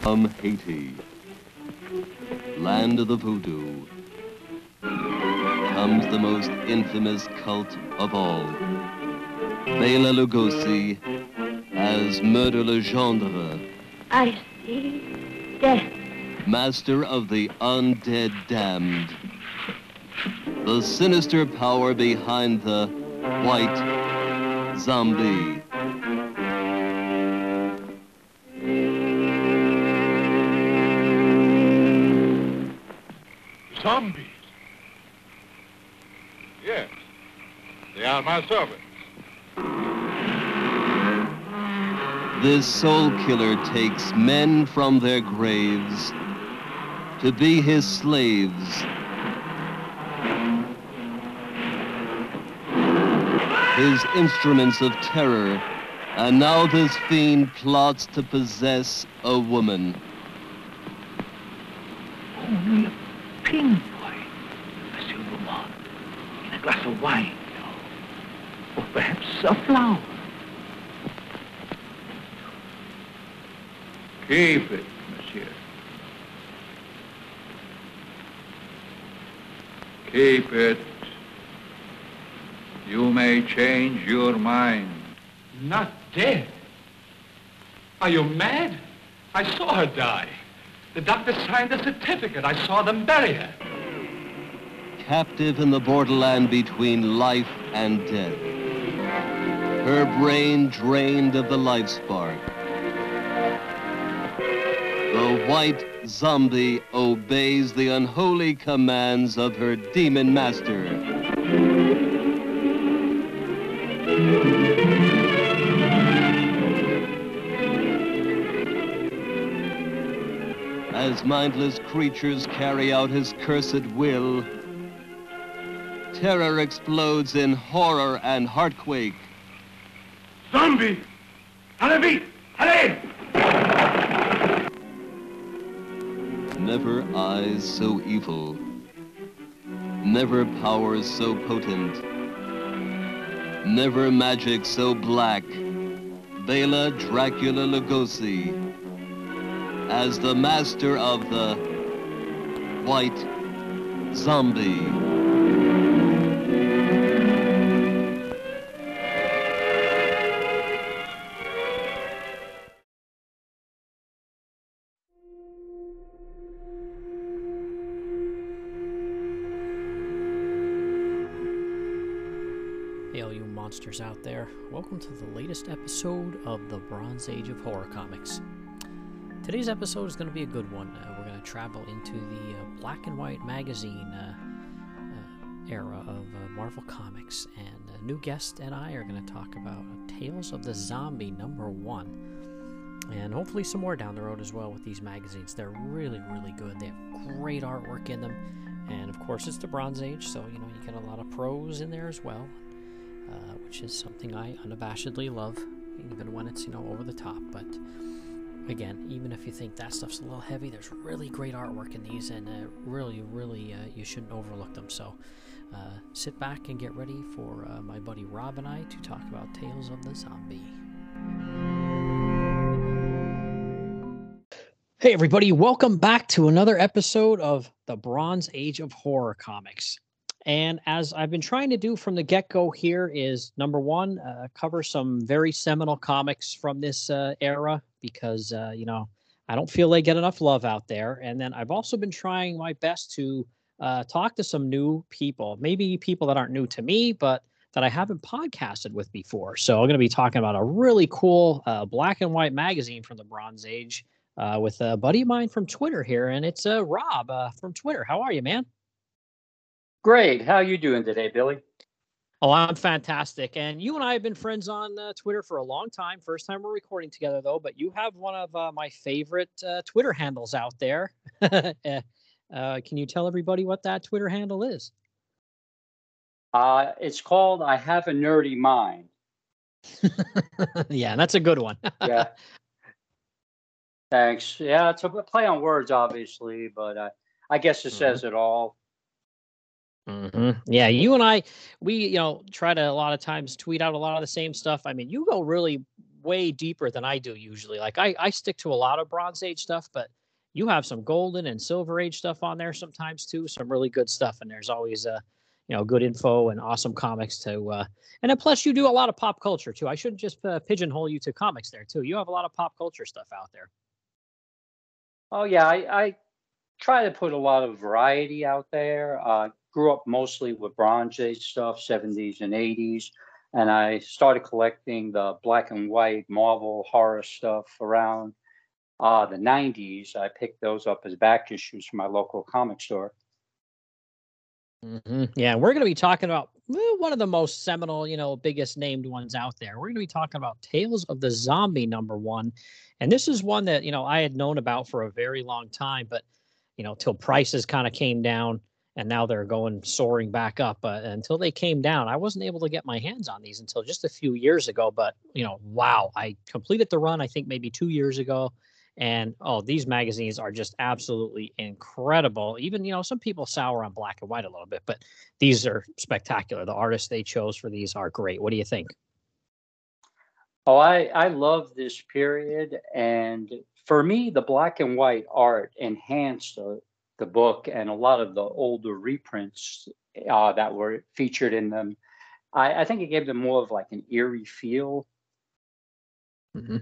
From Haiti, land of the voodoo, comes the most infamous cult of all. Bela Lugosi as Murder Legendre, I see death. master of the undead damned. The sinister power behind the white zombie. Zombies? Yes. They are my servants. This soul killer takes men from their graves to be his slaves. His instruments of terror, and now this fiend plots to possess a woman. Only a pinboy, a silver one, in a glass of wine, you know. Or perhaps a flower. Keep it, monsieur. Keep it. You may change your mind. Not dead? Are you mad? I saw her die. The doctor signed the certificate. I saw them bury her. captive in the borderland between life and death. Her brain drained of the life spark. The white zombie obeys the unholy commands of her demon master. As mindless creatures carry out his cursed will, terror explodes in horror and heartquake. Zombie! Allez vite! Allez! Never eyes so evil. Never powers so potent. Never magic so black. Bela Dracula Lugosi as the master of the White Zombie. Monsters out there. Welcome to the latest episode of the Bronze Age of Horror Comics. Today's episode is going to be a good one. Uh, we're going to travel into the uh, black and white magazine uh, uh, era of uh, Marvel Comics, and a new guest and I are going to talk about Tales of the Zombie number one. And hopefully, some more down the road as well with these magazines. They're really, really good. They have great artwork in them. And of course, it's the Bronze Age, so you know, you get a lot of prose in there as well uh, which is something I unabashedly love, even when it's you know over the top. But again, even if you think that stuff's a little heavy, there's really great artwork in these, and uh, really, really, uh, you shouldn't overlook them. So uh, sit back and get ready for uh, my buddy Rob and I to talk about Tales of the Zombie. Hey, everybody, welcome back to another episode of the Bronze Age of Horror Comics. And as I've been trying to do from the get go here, is number one, uh, cover some very seminal comics from this uh, era because, uh, you know, I don't feel they get enough love out there. And then I've also been trying my best to uh, talk to some new people, maybe people that aren't new to me, but that I haven't podcasted with before. So I'm going to be talking about a really cool uh, black and white magazine from the Bronze Age uh, with a buddy of mine from Twitter here, and it's Rob from Twitter. How are you, man? Great. How are you doing today, Billy? Oh, I'm fantastic. And you and I have been friends on uh, Twitter for a long time. First time we're recording together, though. But you have one of uh, my favorite uh, Twitter handles out there. uh, can you tell everybody what that Twitter handle is? Uh, it's called I Have a Nerdy Mind. yeah, that's a good one. Yeah. Thanks. Yeah, it's a play on words, obviously, but uh, I guess it says it all. Hmm Yeah, you and I, we you know try to a lot of times tweet out a lot of the same stuff. I mean, you go really way deeper than I do usually. Like I, I stick to a lot of Bronze Age stuff, but you have some Golden and Silver Age stuff on there sometimes too. Some really good stuff, and there's always uh, you know, good info and awesome comics to. Uh, and then plus you do a lot of pop culture too. I shouldn't just uh, pigeonhole you to comics there too. You have a lot of pop culture stuff out there. Oh yeah, I, I try to put a lot of variety out there. Uh, grew up mostly with Bronze Age stuff, 70s and 80s, and I started collecting the black and white Marvel horror stuff around uh, the 90s. I picked those up as back issues from my local comic store. Mm-hmm. Yeah, we're going to be talking about one of the most seminal, you know, biggest named ones out there. We're going to be talking about Tales of the Zombie number one, and this is one that you know I had known about for a very long time, but you know, till prices kind of came down, and now they're going soaring back up. But until they came down, I wasn't able to get my hands on these until just a few years ago. But you know, wow, I completed the run. I think maybe two years ago and oh, these magazines are just absolutely incredible. Even, you know, some people sour on black and white a little bit, but these are spectacular. The artists they chose for these are great. What do you think? Oh, I, I love this period. And for me, the black and white art enhanced the book and a lot of the older reprints uh, that were featured in them. I, I think it gave them more of like an eerie feel. Mm-hmm.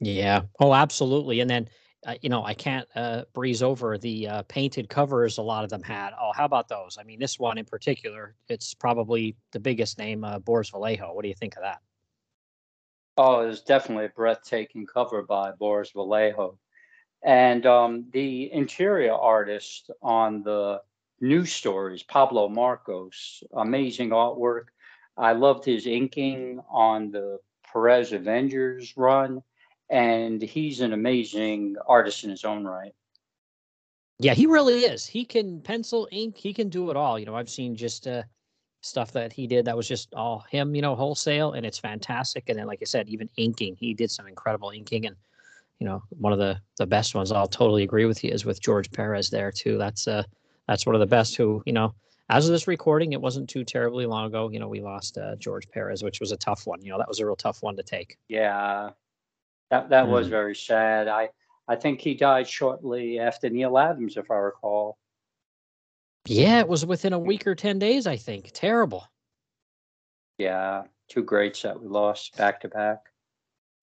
Yeah. Oh, absolutely. And then, uh, you know, I can't uh, breeze over the uh, painted covers a lot of them had. Oh, how about those? I mean, this one in particular, it's probably the biggest name, uh, Boris Vallejo. What do you think of that? Oh, it's definitely a breathtaking cover by Boris Vallejo. And um, the interior artist on the new stories, Pablo Marcos, amazing artwork. I loved his inking on the Perez Avengers run and he's an amazing artist in his own right. Yeah, he really is. He can pencil, ink, he can do it all. You know, I've seen just uh, stuff that he did that was just all him, you know, wholesale, and it's fantastic. And then, like I said, even inking, he did some incredible inking, and you know, one of the the best ones. I'll totally agree with you is with George Perez there too. That's uh, that's one of the best. Who you know, as of this recording, it wasn't too terribly long ago. You know, we lost uh, George Perez, which was a tough one. You know, that was a real tough one to take. Yeah, that that mm. was very sad. I I think he died shortly after Neal Adams, if I recall. Yeah, it was within a week or ten days, I think. Terrible. Yeah, two greats that we lost back to back.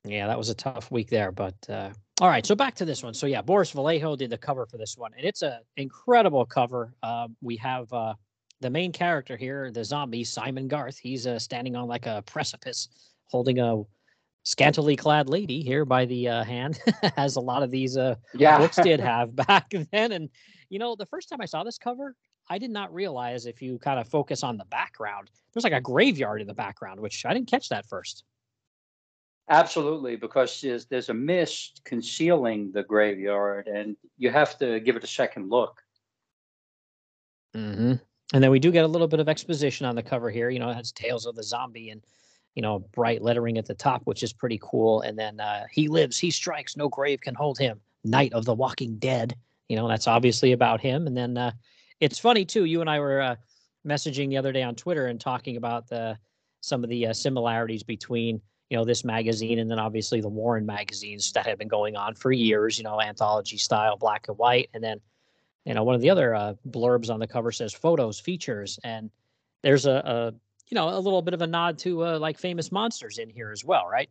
Yeah, that was a tough week there. But uh, all right, so back to this one. So yeah, Boris Vallejo did the cover for this one, and it's an incredible cover. Uh, we have uh, the main character here, the zombie Simon Garth. He's uh, standing on like a precipice, holding a scantily clad lady here by the uh, hand, as a lot of these uh, yeah. books did have back then. And you know, the first time I saw this cover, I did not realize if you kind of focus on the background, there's like a graveyard in the background, which I didn't catch that first. Absolutely, because there's, there's a mist concealing the graveyard, and you have to give it a second look. Mm-hmm. And then we do get a little bit of exposition on the cover here. You know, it has Tales of the Zombie, and you know, bright lettering at the top, which is pretty cool. And then uh, he lives, he strikes, no grave can hold him. Night of the Walking Dead. You know, that's obviously about him. And then uh, it's funny too. You and I were uh, messaging the other day on Twitter and talking about the some of the uh, similarities between you know this magazine and then obviously the Warren magazines that have been going on for years. You know, anthology style, black and white, and then you know one of the other uh, blurbs on the cover says photos, features, and there's a, a you know, a little bit of a nod to uh, like famous monsters in here as well, right?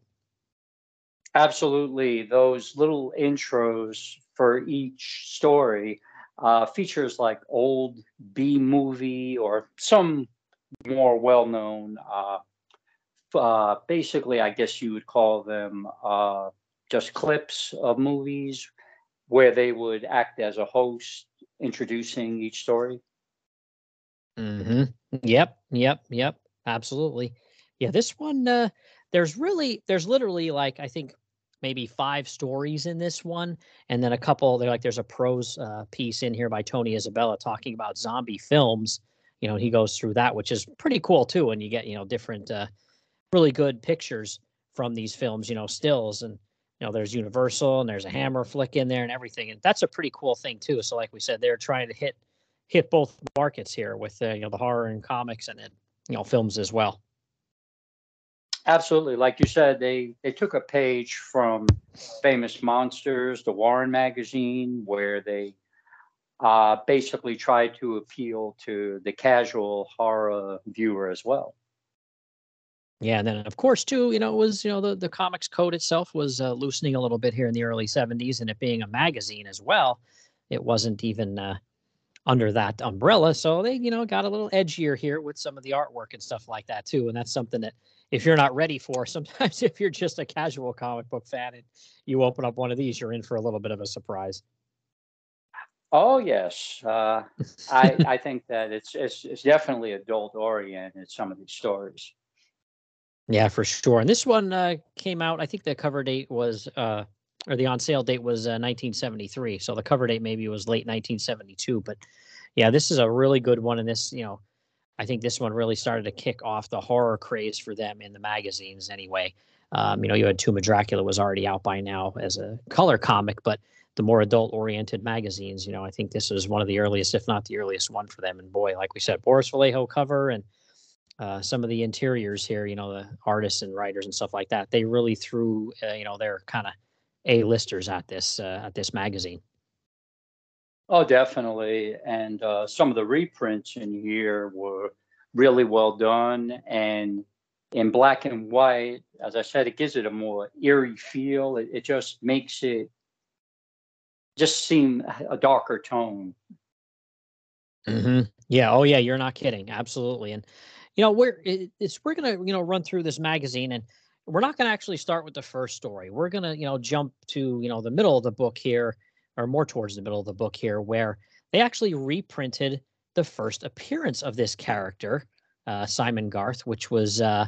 Absolutely. Those little intros for each story uh, features like old B movie or some more well known, uh, basically, I guess you would call them uh, just clips of movies where they would act as a host introducing each story. Mm-hmm. Yep. Yep. Yep. Absolutely. Yeah, this one uh there's really there's literally like I think maybe five stories in this one and then a couple they're like there's a prose uh, piece in here by Tony Isabella talking about zombie films. You know, he goes through that which is pretty cool too and you get, you know, different uh really good pictures from these films, you know, stills and you know, there's Universal and there's a hammer flick in there and everything. And that's a pretty cool thing too. So like we said, they're trying to hit hit both markets here with uh, you know the horror and comics and then you know films as well. Absolutely, like you said, they they took a page from Famous Monsters, the Warren magazine, where they uh, basically tried to appeal to the casual horror viewer as well. Yeah, and then of course too, you know, it was you know the the comics code itself was uh, loosening a little bit here in the early '70s, and it being a magazine as well, it wasn't even uh, under that umbrella. So they you know got a little edgier here with some of the artwork and stuff like that too, and that's something that if you're not ready for, sometimes if you're just a casual comic book fan and you open up one of these, you're in for a little bit of a surprise. Oh yes, uh, I I think that it's it's, it's definitely adult oriented. Some of these stories. Yeah, for sure. And this one uh, came out. I think the cover date was, uh, or the on sale date was uh, 1973. So the cover date maybe was late 1972. But yeah, this is a really good one. And this, you know, I think this one really started to kick off the horror craze for them in the magazines. Anyway, um, you know, you had Tomb of Dracula was already out by now as a color comic, but the more adult oriented magazines, you know, I think this was one of the earliest, if not the earliest one for them. And boy, like we said, Boris Vallejo cover and uh, some of the interiors here, you know, the artists and writers and stuff like that, they really threw, uh, you know, their kind of a listers at this uh, at this magazine. Oh, definitely. And uh, some of the reprints in here were really well done and in black and white. As I said, it gives it a more eerie feel. It, it just makes it just seem a darker tone. Mm-hmm. Yeah. Oh, yeah. You're not kidding. Absolutely. And you know we're it's we're gonna you know run through this magazine and we're not gonna actually start with the first story. We're gonna you know jump to you know the middle of the book here or more towards the middle of the book here where they actually reprinted the first appearance of this character uh, simon garth which was uh,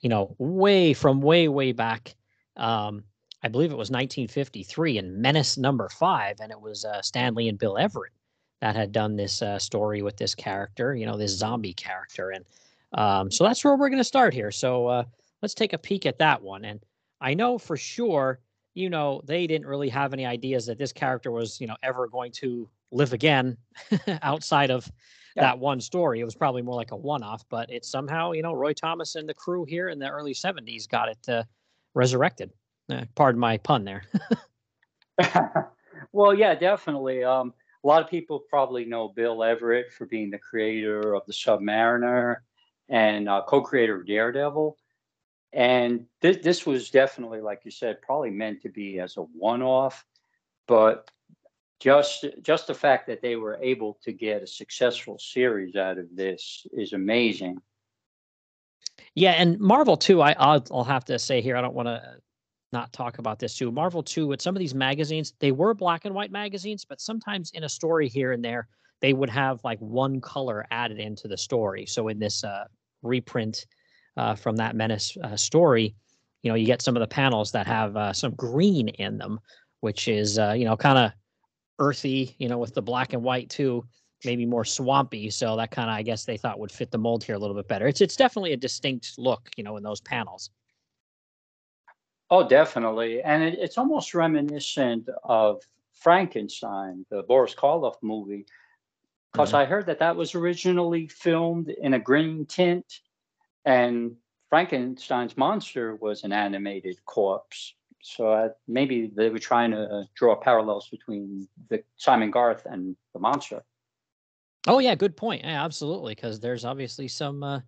you know way from way way back um, i believe it was 1953 in menace number five and it was uh, stan lee and bill everett that had done this uh, story with this character you know this zombie character. And um, so that's where we're going to start here. So uh, let's take a peek at that one. And I know for sure, you know, they didn't really have any ideas that this character was, you know, ever going to live again outside of yeah. that one story. It was probably more like a one-off, but it somehow, you know, Roy Thomas and the crew here in the early '70s got it uh, resurrected. Uh, pardon my pun there. well, yeah, definitely. Um, a lot of people probably know Bill Everett for being the creator of the Submariner and uh, co-creator of Daredevil. And this this was definitely, like you said, probably meant to be as a one-off, but just just the fact that they were able to get a successful series out of this is amazing. Yeah, and Marvel too. I I'll, I'll have to say here, I don't want to not talk about this too. Marvel too, with some of these magazines, they were black and white magazines, but sometimes in a story here and there, they would have like one color added into the story. So in this uh, reprint uh, from that Menace uh, story, you know, you get some of the panels that have uh, some green in them, which is, uh, you know, kind of earthy, you know, with the black and white too, maybe more swampy. So that kind of, I guess, they thought would fit the mold here a little bit better. It's it's definitely a distinct look, you know, in those panels. Oh, definitely, and it, it's almost reminiscent of Frankenstein, the Boris Karloff movie, because mm-hmm. I heard that that was originally filmed in a green tint, and Frankenstein's monster was an animated corpse. So uh, maybe they were trying to uh, draw parallels between the Simon Garth and the monster. Oh yeah, good point. Yeah, absolutely, because there's obviously some uh,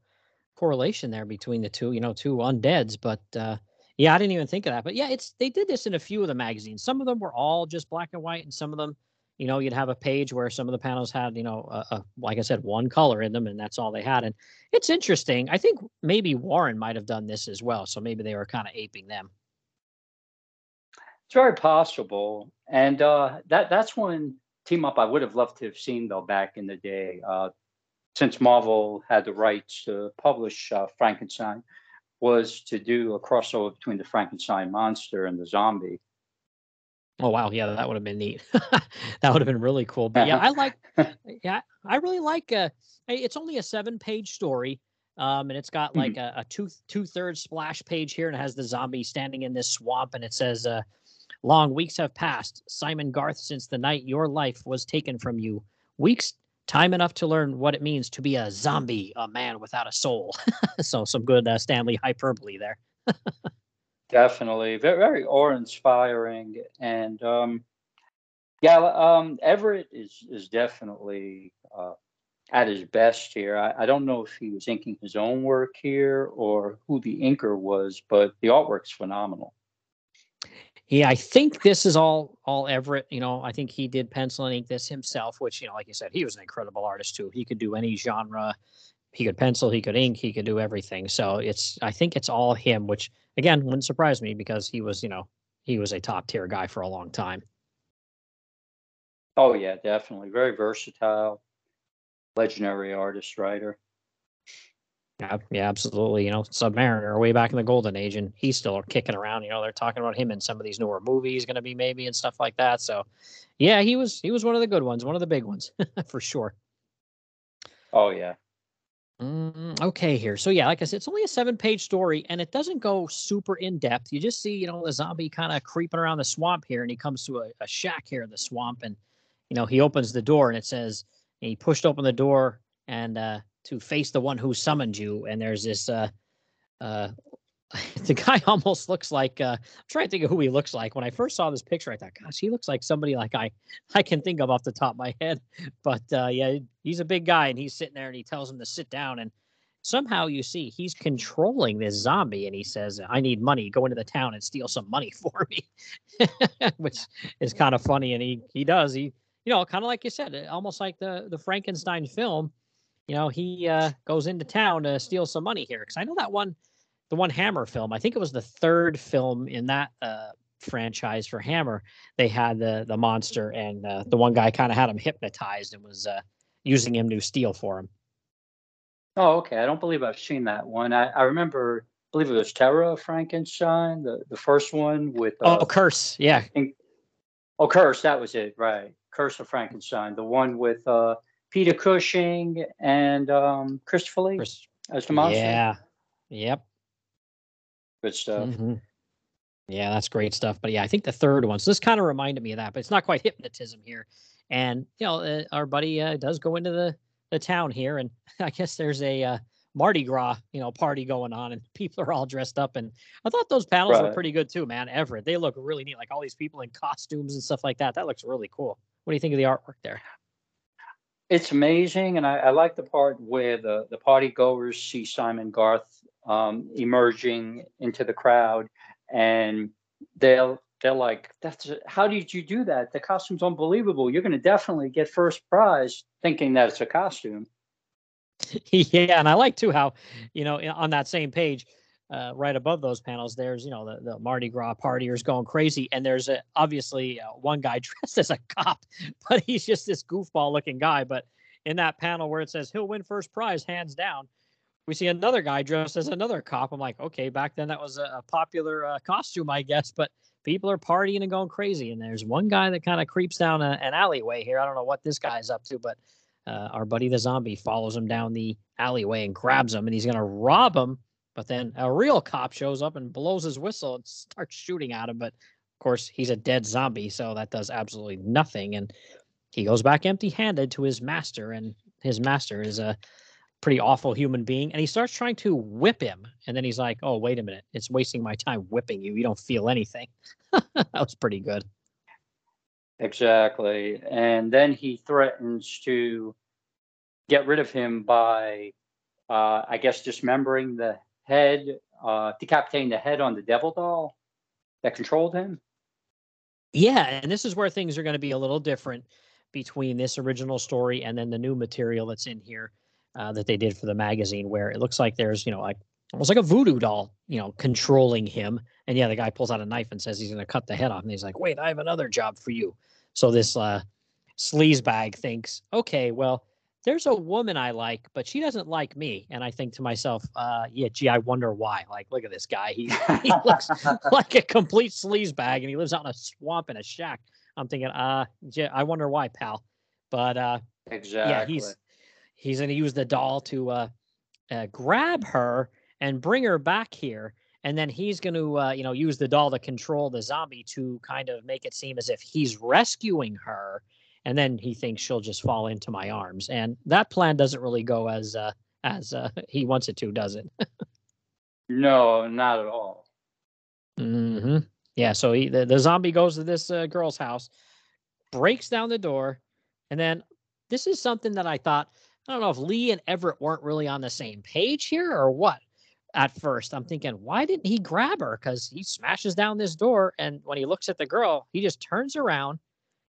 correlation there between the two. You know, two undeads. But uh, yeah, I didn't even think of that. But yeah, it's they did this in a few of the magazines. Some of them were all just black and white, and some of them you know you'd have a page where some of the panels had you know a, a, like i said one color in them and that's all they had. And it's interesting i think maybe warren might have done this as well so maybe they were kind of aping them. It's very possible and uh, that that's one team up i would have loved to have seen though back in the day uh, since marvel had the rights to publish uh, frankenstein was to do a crossover between the frankenstein monster and the zombie Oh wow, yeah, that would have been neat. that would have been really cool. But yeah, I like, yeah, I really like. Uh, it's only a seven-page story, um, and it's got like mm-hmm. a, a two two-thirds splash page here, and it has the zombie standing in this swamp, and it says, uh, "Long weeks have passed, Simon Garth, since the night your life was taken from you. Weeks time enough to learn what it means to be a zombie, a man without a soul. so some good uh, Stan Lee hyperbole there. Definitely, very, very awe-inspiring, and um, yeah, um, Everett is is definitely uh, at his best here. I, I, don't know if he was inking his own work here or who the inker was, but the artwork's phenomenal. Yeah, I think this is all all Everett. You know, I think he did pencil and ink this himself, which you know, like you said, he was an incredible artist too. He could do any genre. He could pencil, he could ink, he could do everything. So it's I think it's all him, which again wouldn't surprise me because he was, you know, he was a top tier guy for a long time. Oh yeah, definitely. Very versatile, legendary artist writer. Yeah, yeah, absolutely. You know, Submariner way back in the golden age, and he's still kicking around. You know, they're talking about him in some of these newer movies, going to be maybe and stuff like that. So, yeah, he was he was one of the good ones, one of the big ones for sure. Oh yeah. Mm, okay, here. So yeah, like I said, it's only a seven-page story, and it doesn't go super in depth. You just see, you know, the zombie kind of creeping around the swamp here, and he comes to a, a shack here in the swamp, and you know, he opens the door, and it says he pushed open the door, and uh, to face the one who summoned you. And there's this uh uh the guy almost looks like uh, I'm trying to think of who he looks like. When I first saw this picture, I thought, gosh, he looks like somebody like I I can think of off the top of my head. But uh, yeah, he's a big guy and he's sitting there and he tells him to sit down and somehow you see he's controlling this zombie and he says, I need money, go into the town and steal some money for me. Which is kind of funny. And he he does. He you know, kind of like you said, almost like the the Frankenstein film you know, he uh, goes into town to steal some money here. Because I know that one, the one Hammer film, I think it was the third film in that uh, franchise for Hammer. They had the the monster, and uh, the one guy kind of had him hypnotized and was uh, using him to steal for him. Oh, okay. I don't believe I've seen that one. I, I remember, I believe it was Terror of Frankenstein, the, the first one with. Uh, oh, Curse. Yeah. oh, Curse. That was it. Right. Curse of Frankenstein. The one with uh, Peter Cushing and um, Christopher Lee Chris, as the monster. Yeah. Yep. Good stuff. Mm-hmm. Yeah, that's great stuff. But yeah, I think the third one. So this kind of reminded me of that, but it's not quite hypnotism here. And you know, uh, our buddy uh, does go into the the town here, and I guess there's a uh, Mardi Gras, you know, party going on, and people are all dressed up. And I thought those panels right. were pretty good too, man. Everett, they look really neat, like all these people in costumes and stuff like that. That looks really cool. What do you think of the artwork there? it's amazing, and I, I, like the part where the the party goers see Simon Garth um, emerging into the crowd, and they'll they're like, "That's how did you do that? The costume's unbelievable. You're going to definitely get first prize." Thinking that it's a costume. yeah, and I like too how, you know, on that same page, uh, right above those panels, there's you know the, the Mardi Gras partiers going crazy, and there's a, obviously uh, one guy dressed as a cop, but he's just this goofball looking guy. But in that panel where it says he'll win first prize hands down, we see another guy dressed as another cop. I'm like, okay, back then that was a, a popular uh, costume, I guess, but people are partying and going crazy. And there's one guy that kind of creeps down a, an alleyway here. I don't know what this guy's up to, but uh, our buddy the zombie follows him down the alleyway and grabs him, and he's gonna rob him but then a real cop shows up and blows his whistle and starts shooting at him. But of course, he's a dead zombie, so that does absolutely nothing. And he goes back empty handed to his master, and his master is a pretty awful human being. And he starts trying to whip him. And then he's like, oh, wait a minute. It's wasting my time whipping you. You don't feel anything. that was pretty good. Exactly. And then he threatens to get rid of him by, uh, I guess, dismembering the head, uh, decapitating the head on the devil doll that controlled him. Yeah, and this is where things are going to be a little different between this original story and then the new material that's in here uh, that they did for the magazine, where it looks like there's, you know, like almost like a voodoo doll, you know, controlling him. And yeah, the guy pulls out a knife and says he's going to cut the head off, and he's like, "Wait, I have another job for you." So this uh, sleazebag thinks, "Okay, well, there's a woman I like, but she doesn't like me. And I think to myself, uh, yeah, gee, I wonder why. Like, look at this guy. He, he looks like a complete sleaze bag and he lives out in a swamp in a shack. I'm thinking, uh, gee, I wonder why, pal. But uh, exactly. Yeah, he's he's gonna use the doll to uh, uh, grab her and bring her back here. And then he's going to, uh, you know, use the doll to control the zombie to kind of make it seem as if he's rescuing her and then he thinks she'll just fall into my arms. And that plan doesn't really go as uh, as uh, he wants it to, does it? no, not at all. Mm-hmm. Yeah. So he, the, the zombie goes to this uh, girl's house, breaks down the door, and then this is something that I thought I don't know if Lee and Everett weren't really on the same page here or what. At first, I'm thinking, why didn't he grab her? Because he smashes down this door, and when he looks at the girl, he just turns around,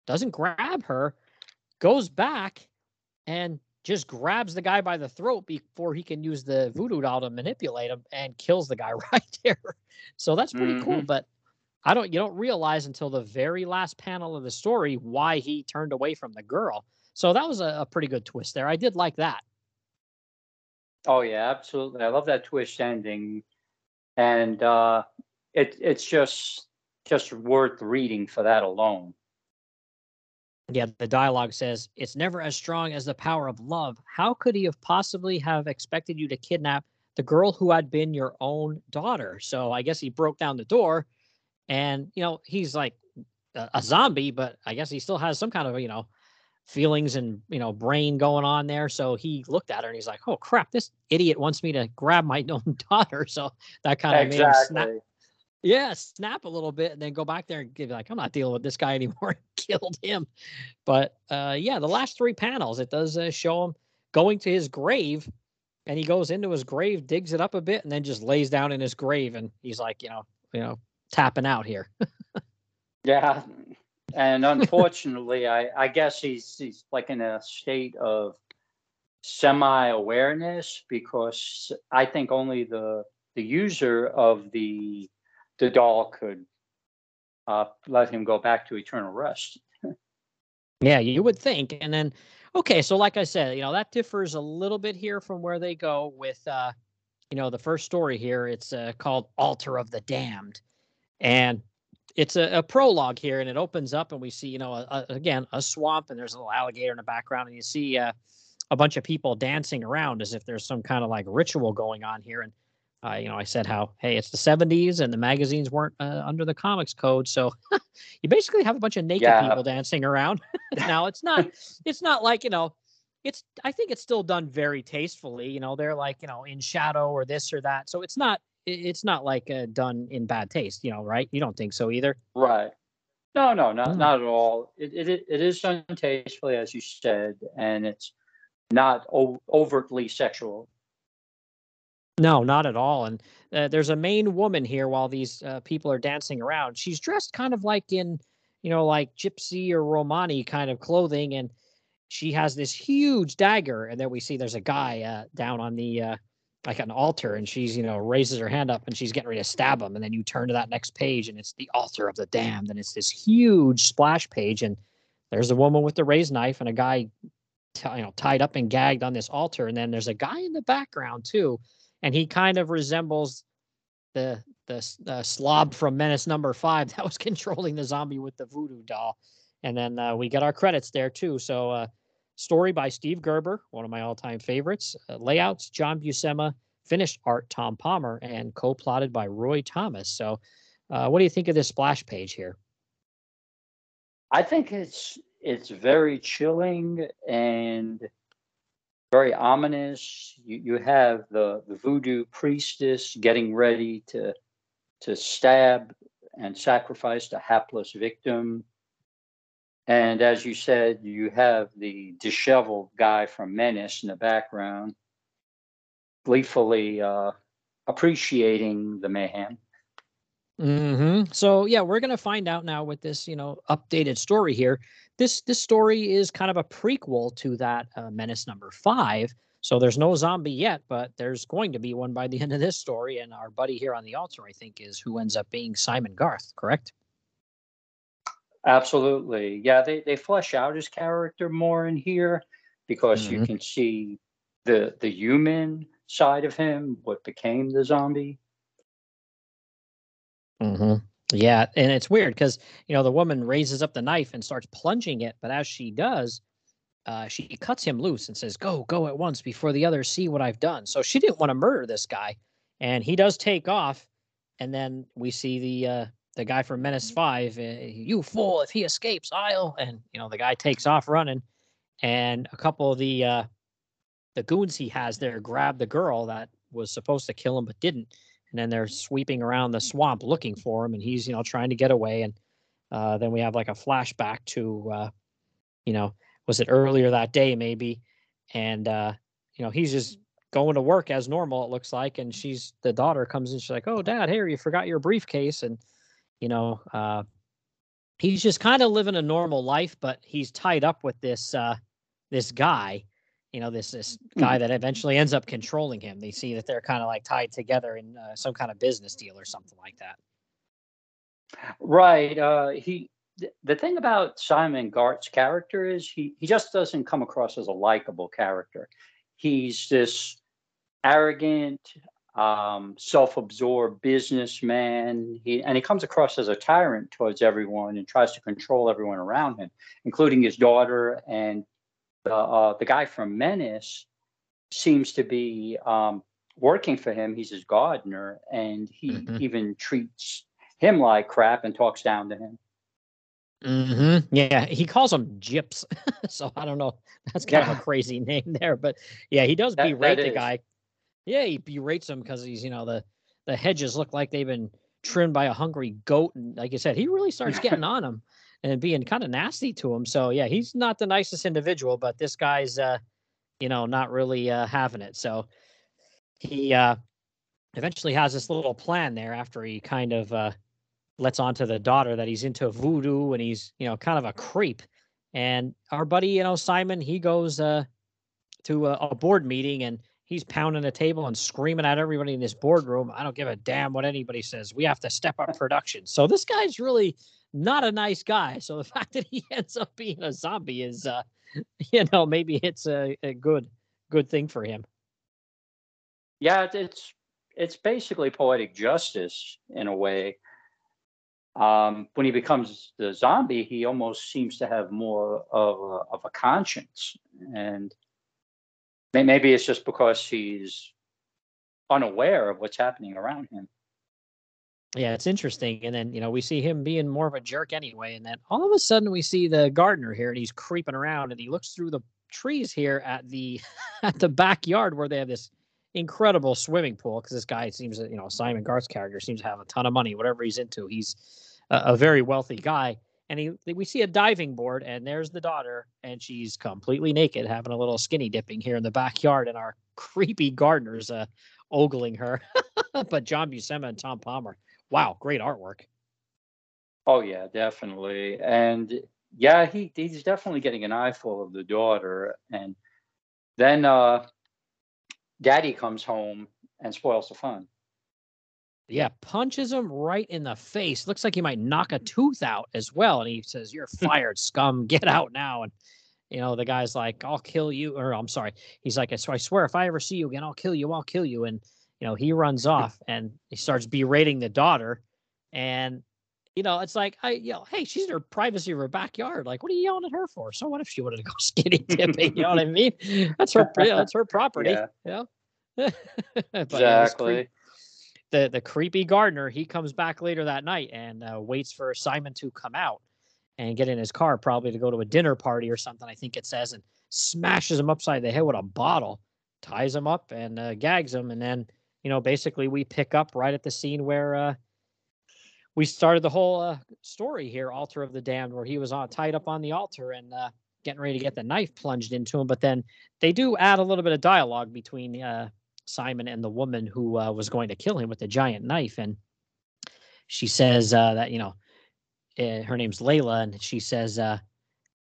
doesn't grab her, goes back, and just grabs the guy by the throat before he can use the voodoo doll to manipulate him and kills the guy right there. So that's pretty mm-hmm. cool. But I don't you don't realize until the very last panel of the story why he turned away from the girl. So that was a, a pretty good twist there. I did like that. Oh yeah, absolutely. I love that twist ending. And uh it it's just just worth reading for that alone. Yeah, the dialogue says, It's never as strong as the power of love. How could he have possibly have expected you to kidnap the girl who had been your own daughter? So I guess he broke down the door and, you know, he's like a, a zombie, but I guess he still has some kind of, you know, feelings and, you know, brain going on there. So he looked at her and he's like, Oh crap, this idiot wants me to grab my own daughter. So that kind of exactly. made him snap yeah, snap a little bit and then go back there and give like, I'm not dealing with this guy anymore. killed him. But uh, yeah, the last three panels, it does uh, show him going to his grave and he goes into his grave, digs it up a bit, and then just lays down in his grave and he's like, you know, you know, tapping out here. yeah. And unfortunately, I, I guess he's he's like in a state of semi awareness because I think only the the user of the the doll could uh, let him go back to eternal rest. yeah, you would think. And then, okay, so like I said, you know, that differs a little bit here from where they go with, uh, you know, the first story here. It's uh, called Altar of the Damned. And it's a, a, prologue here, and it opens up, and we see, you know, a, a, again, a swamp, and there's a little alligator in the background, and you see uh, a bunch of people dancing around as if there's some kind of like ritual going on here. And uh, you know, I said how, hey, it's the 70s and the magazines weren't uh, under the comics code, so you basically have a bunch of naked yeah. people dancing around. now it's not, it's not like you know, it's. I think it's still done very tastefully. You know, they're like you know in shadow or this or that, so it's not, it's not like uh, done in bad taste. You know, right? You don't think so either, right? No, no, not mm. not at all. It, it it is done tastefully, as you said, and it's not o- overtly sexual. No, not at all. And uh, there's a main woman here while these uh, people are dancing around. She's dressed kind of like in, you know, like gypsy or Romani kind of clothing, and she has this huge dagger. And then we see there's a guy uh, down on the uh, like an altar, and she's you know raises her hand up and she's getting ready to stab him. And then you turn to that next page, and it's the altar of the damned, and it's this huge splash page, and there's a woman with the raised knife and a guy, t- you know, tied up and gagged on this altar, and then there's a guy in the background too and he kind of resembles the the uh, slob from Menace Number Five that was controlling the zombie with the voodoo doll. And then uh, we get our credits there too. So, uh, story by Steve Gerber, one of my all-time favorites. Uh, layouts John Buscema, finished art Tom Palmer, and co-plotted by Roy Thomas. So, uh, what do you think of this splash page here? I think it's it's very chilling and very ominous. You, you have the, the voodoo priestess getting ready to, to stab and sacrifice the hapless victim. And as you said, you have the disheveled guy from Menace in the background, gleefully uh, appreciating the mayhem. Mm-hmm. So yeah, we're gonna find out now with this, you know, updated story here. This this story is kind of a prequel to that uh, Menace number five. So there's no zombie yet, but there's going to be one by the end of this story. And our buddy here on the altar, I think, is who ends up being Simon Garth. Correct? Absolutely. Yeah, they they flesh out his character more in here because mm-hmm. you can see the the human side of him, what became the zombie. Mm-hmm. Yeah, and it's weird because you know the woman raises up the knife and starts plunging it, but as she does, uh, she cuts him loose and says, "Go, go at once before the others see what I've done." So she didn't want to murder this guy, and he does take off, and then we see the uh, the guy from Menace Five, uh, "You fool! If he escapes, I'll." And you know, the guy takes off running, and a couple of the uh, the goons he has there grab the girl that was supposed to kill him but didn't, and then they're sweeping around the swamp looking for him, and he's you know trying to get away, and uh, then we have like a flashback to, uh, you know, was it earlier that day maybe, and uh, you know he's just going to work as normal it looks like, and she's the daughter comes in, she's like, oh dad, here you forgot your briefcase, and you know, uh, he's just kind of living a normal life, but he's tied up with this uh, this guy you know this this guy that eventually ends up controlling him they see that they're kind of like tied together in uh, some kind of business deal or something like that Right. Uh, he. th- The thing about Simon Garth's character is he he just doesn't come across as a likable character. He's this arrogant, um, self-absorbed businessman. He and he comes across as a tyrant towards everyone and tries to control everyone around him, including his daughter and the uh, the guy from Menace seems to be um, working for him. He's his gardener, and he Mhm. even treats him like crap and talks down to him. Mm-hmm. Yeah, he calls him Gyps, so I don't know. That's kind of a crazy name there, but yeah, he does That- berate the guy. Yeah, he berates him because he's you know the the hedges look like they've been trimmed by a hungry goat, and like I said, he really starts getting on him and being kind of nasty to him. So yeah, he's not the nicest individual, but this guy's uh, you know, not really uh, having it. So he uh, eventually has this little plan there after he kind of uh, lets on to the daughter that he's into voodoo and he's you know kind of a creep and our buddy you know simon he goes uh to a, a board meeting and he's pounding the table and screaming at everybody in this boardroom. I don't give a damn what anybody says. We have to step up production. So this guy's really not a nice guy. So the fact that he ends up being a zombie is uh you know maybe it's a, a good good thing for him. Yeah, it's it's basically poetic justice in a way. Um, when he becomes the zombie, he almost seems to have more of a, of a conscience, and maybe it's just because he's unaware of what's happening around him. Yeah, it's interesting. And then, you know, we see him being more of a jerk anyway. And then all of a sudden we see the gardener here and he's creeping around and he looks through the trees here at the at the backyard where they have this incredible swimming pool because this guy seems you know, Simon Garth's character seems to have a ton of money, whatever he's into. He's a, a very wealthy guy. And he we see a diving board and there's the daughter and she's completely naked having a little skinny dipping here in the backyard and our creepy gardener's uh ogling her. but John Buscema and Tom Palmer Wow, great artwork. Oh yeah, definitely. And yeah, he he's definitely getting an eyeful of the daughter. And then uh daddy comes home and spoils the fun. Yeah, punches him right in the face. Looks like he might knock a tooth out as well. And he says, You're fired, scum. Get out now. And, you know, the guy's like, I'll kill you. Or I'm sorry. He's like, I swear, if I ever see you again, I'll kill you. I'll kill you. And, you know, he runs off and he starts berating the daughter. And, you know, it's like, I, you know, hey, she's in her privacy of her backyard. Like, what are you yelling at her for? So what if she wanted to go skinny dipping? You know what I mean? That's her, you know, it's her property. Yeah. You know? But, yeah, this creep- Exactly. The the creepy gardener he comes back later that night and uh, waits for simon to come out and get in his car probably to go to a dinner party or something i think it says and smashes him upside the head with a bottle ties him up and uh, gags him and then you know basically we pick up right at the scene where uh, we started the whole uh, story here altar of the damned where he was on tied up on the altar and uh, getting ready to get the knife plunged into him but then they do add a little bit of dialogue between uh, Simon and the woman who uh, was going to kill him with the giant knife. And she says uh, that, you know, uh, her name's Layla, and she says uh,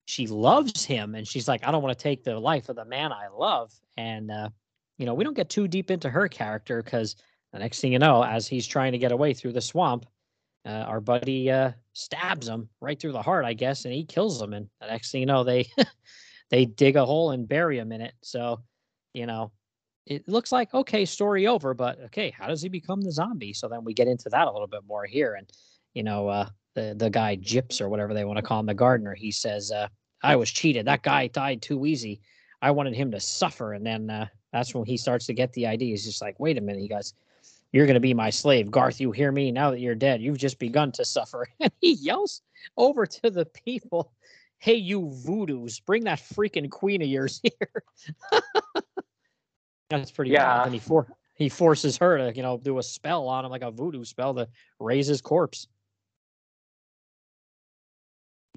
she loves him. And she's like, I don't want to take the life of the man I love. And, uh, you know, we don't get too deep into her character because the next thing you know, as he's trying to get away through the swamp, uh, our buddy stabs him right through the heart, I guess, and he kills him. And the next thing you know, they they dig a hole and bury him in it. So, you know, it looks like okay, story over, but okay, how does he become the zombie? So then we get into that a little bit more here, and you know, uh, the the guy Gyps or whatever they want to call him, the gardener, he says, uh, "I was cheated. That guy died too easy. I wanted him to suffer." And then uh, that's when he starts to get the idea. He's just like, "Wait a minute," he goes, You're going to be my slave. Garth, you hear me? Now that you're dead, you've just begun to suffer. And he yells over to the people, Hey, you voodoos, bring that freaking queen of yours here. That's pretty Yeah. And he, for- he forces her to, you know, do a spell on him, like a voodoo spell to raise his corpse.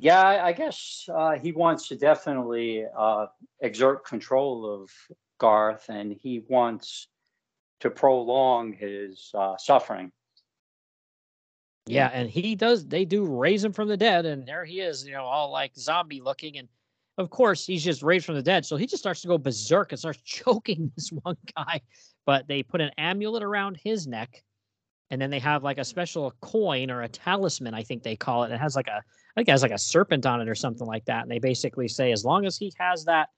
Yeah, I I guess uh, he wants to definitely uh, exert control of Garth, and he wants to prolong his uh, suffering. Yeah, and he does. They do raise him from the dead, and there he is, you know, all like zombie looking. And of course, he's just raised from the dead, so he just starts to go berserk and starts choking this one guy. But they put an amulet around his neck, and then they have like a special coin or a talisman, I think they call it. It has like a, I think it has like a serpent on it or something like that. And they basically say, as long as he has that,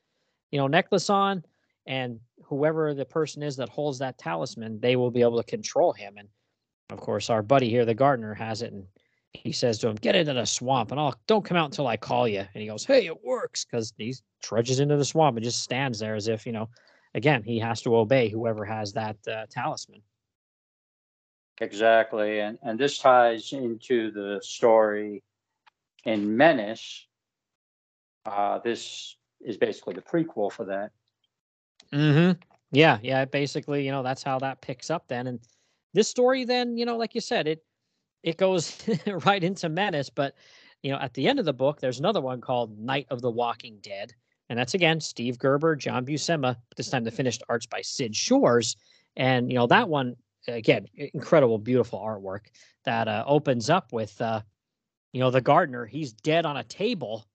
you know, necklace on, and whoever the person is that holds that talisman, they will be able to control him. And of course, our buddy here, the gardener, has it, and he says to him, "Get into the swamp, and I'll don't come out until I call you." And he goes, "Hey, it works," because he trudges into the swamp and just stands there as if you know, again, he has to obey whoever has that uh, talisman. Exactly, and and this ties into the story in Menace. Uh, this is basically the prequel for that. Mm-hmm. Yeah, yeah. Basically, you know, that's how that picks up then. And this story, then, you know, like you said, it it goes right into menace. But you know, at the end of the book, there's another one called Night of the Walking Dead, and that's again Steve Gerber, John Buscema. This time, the finished arts by Sid Shores, and you know that one again, incredible, beautiful artwork that uh, opens up with, uh, you know, the gardener. He's dead on a table,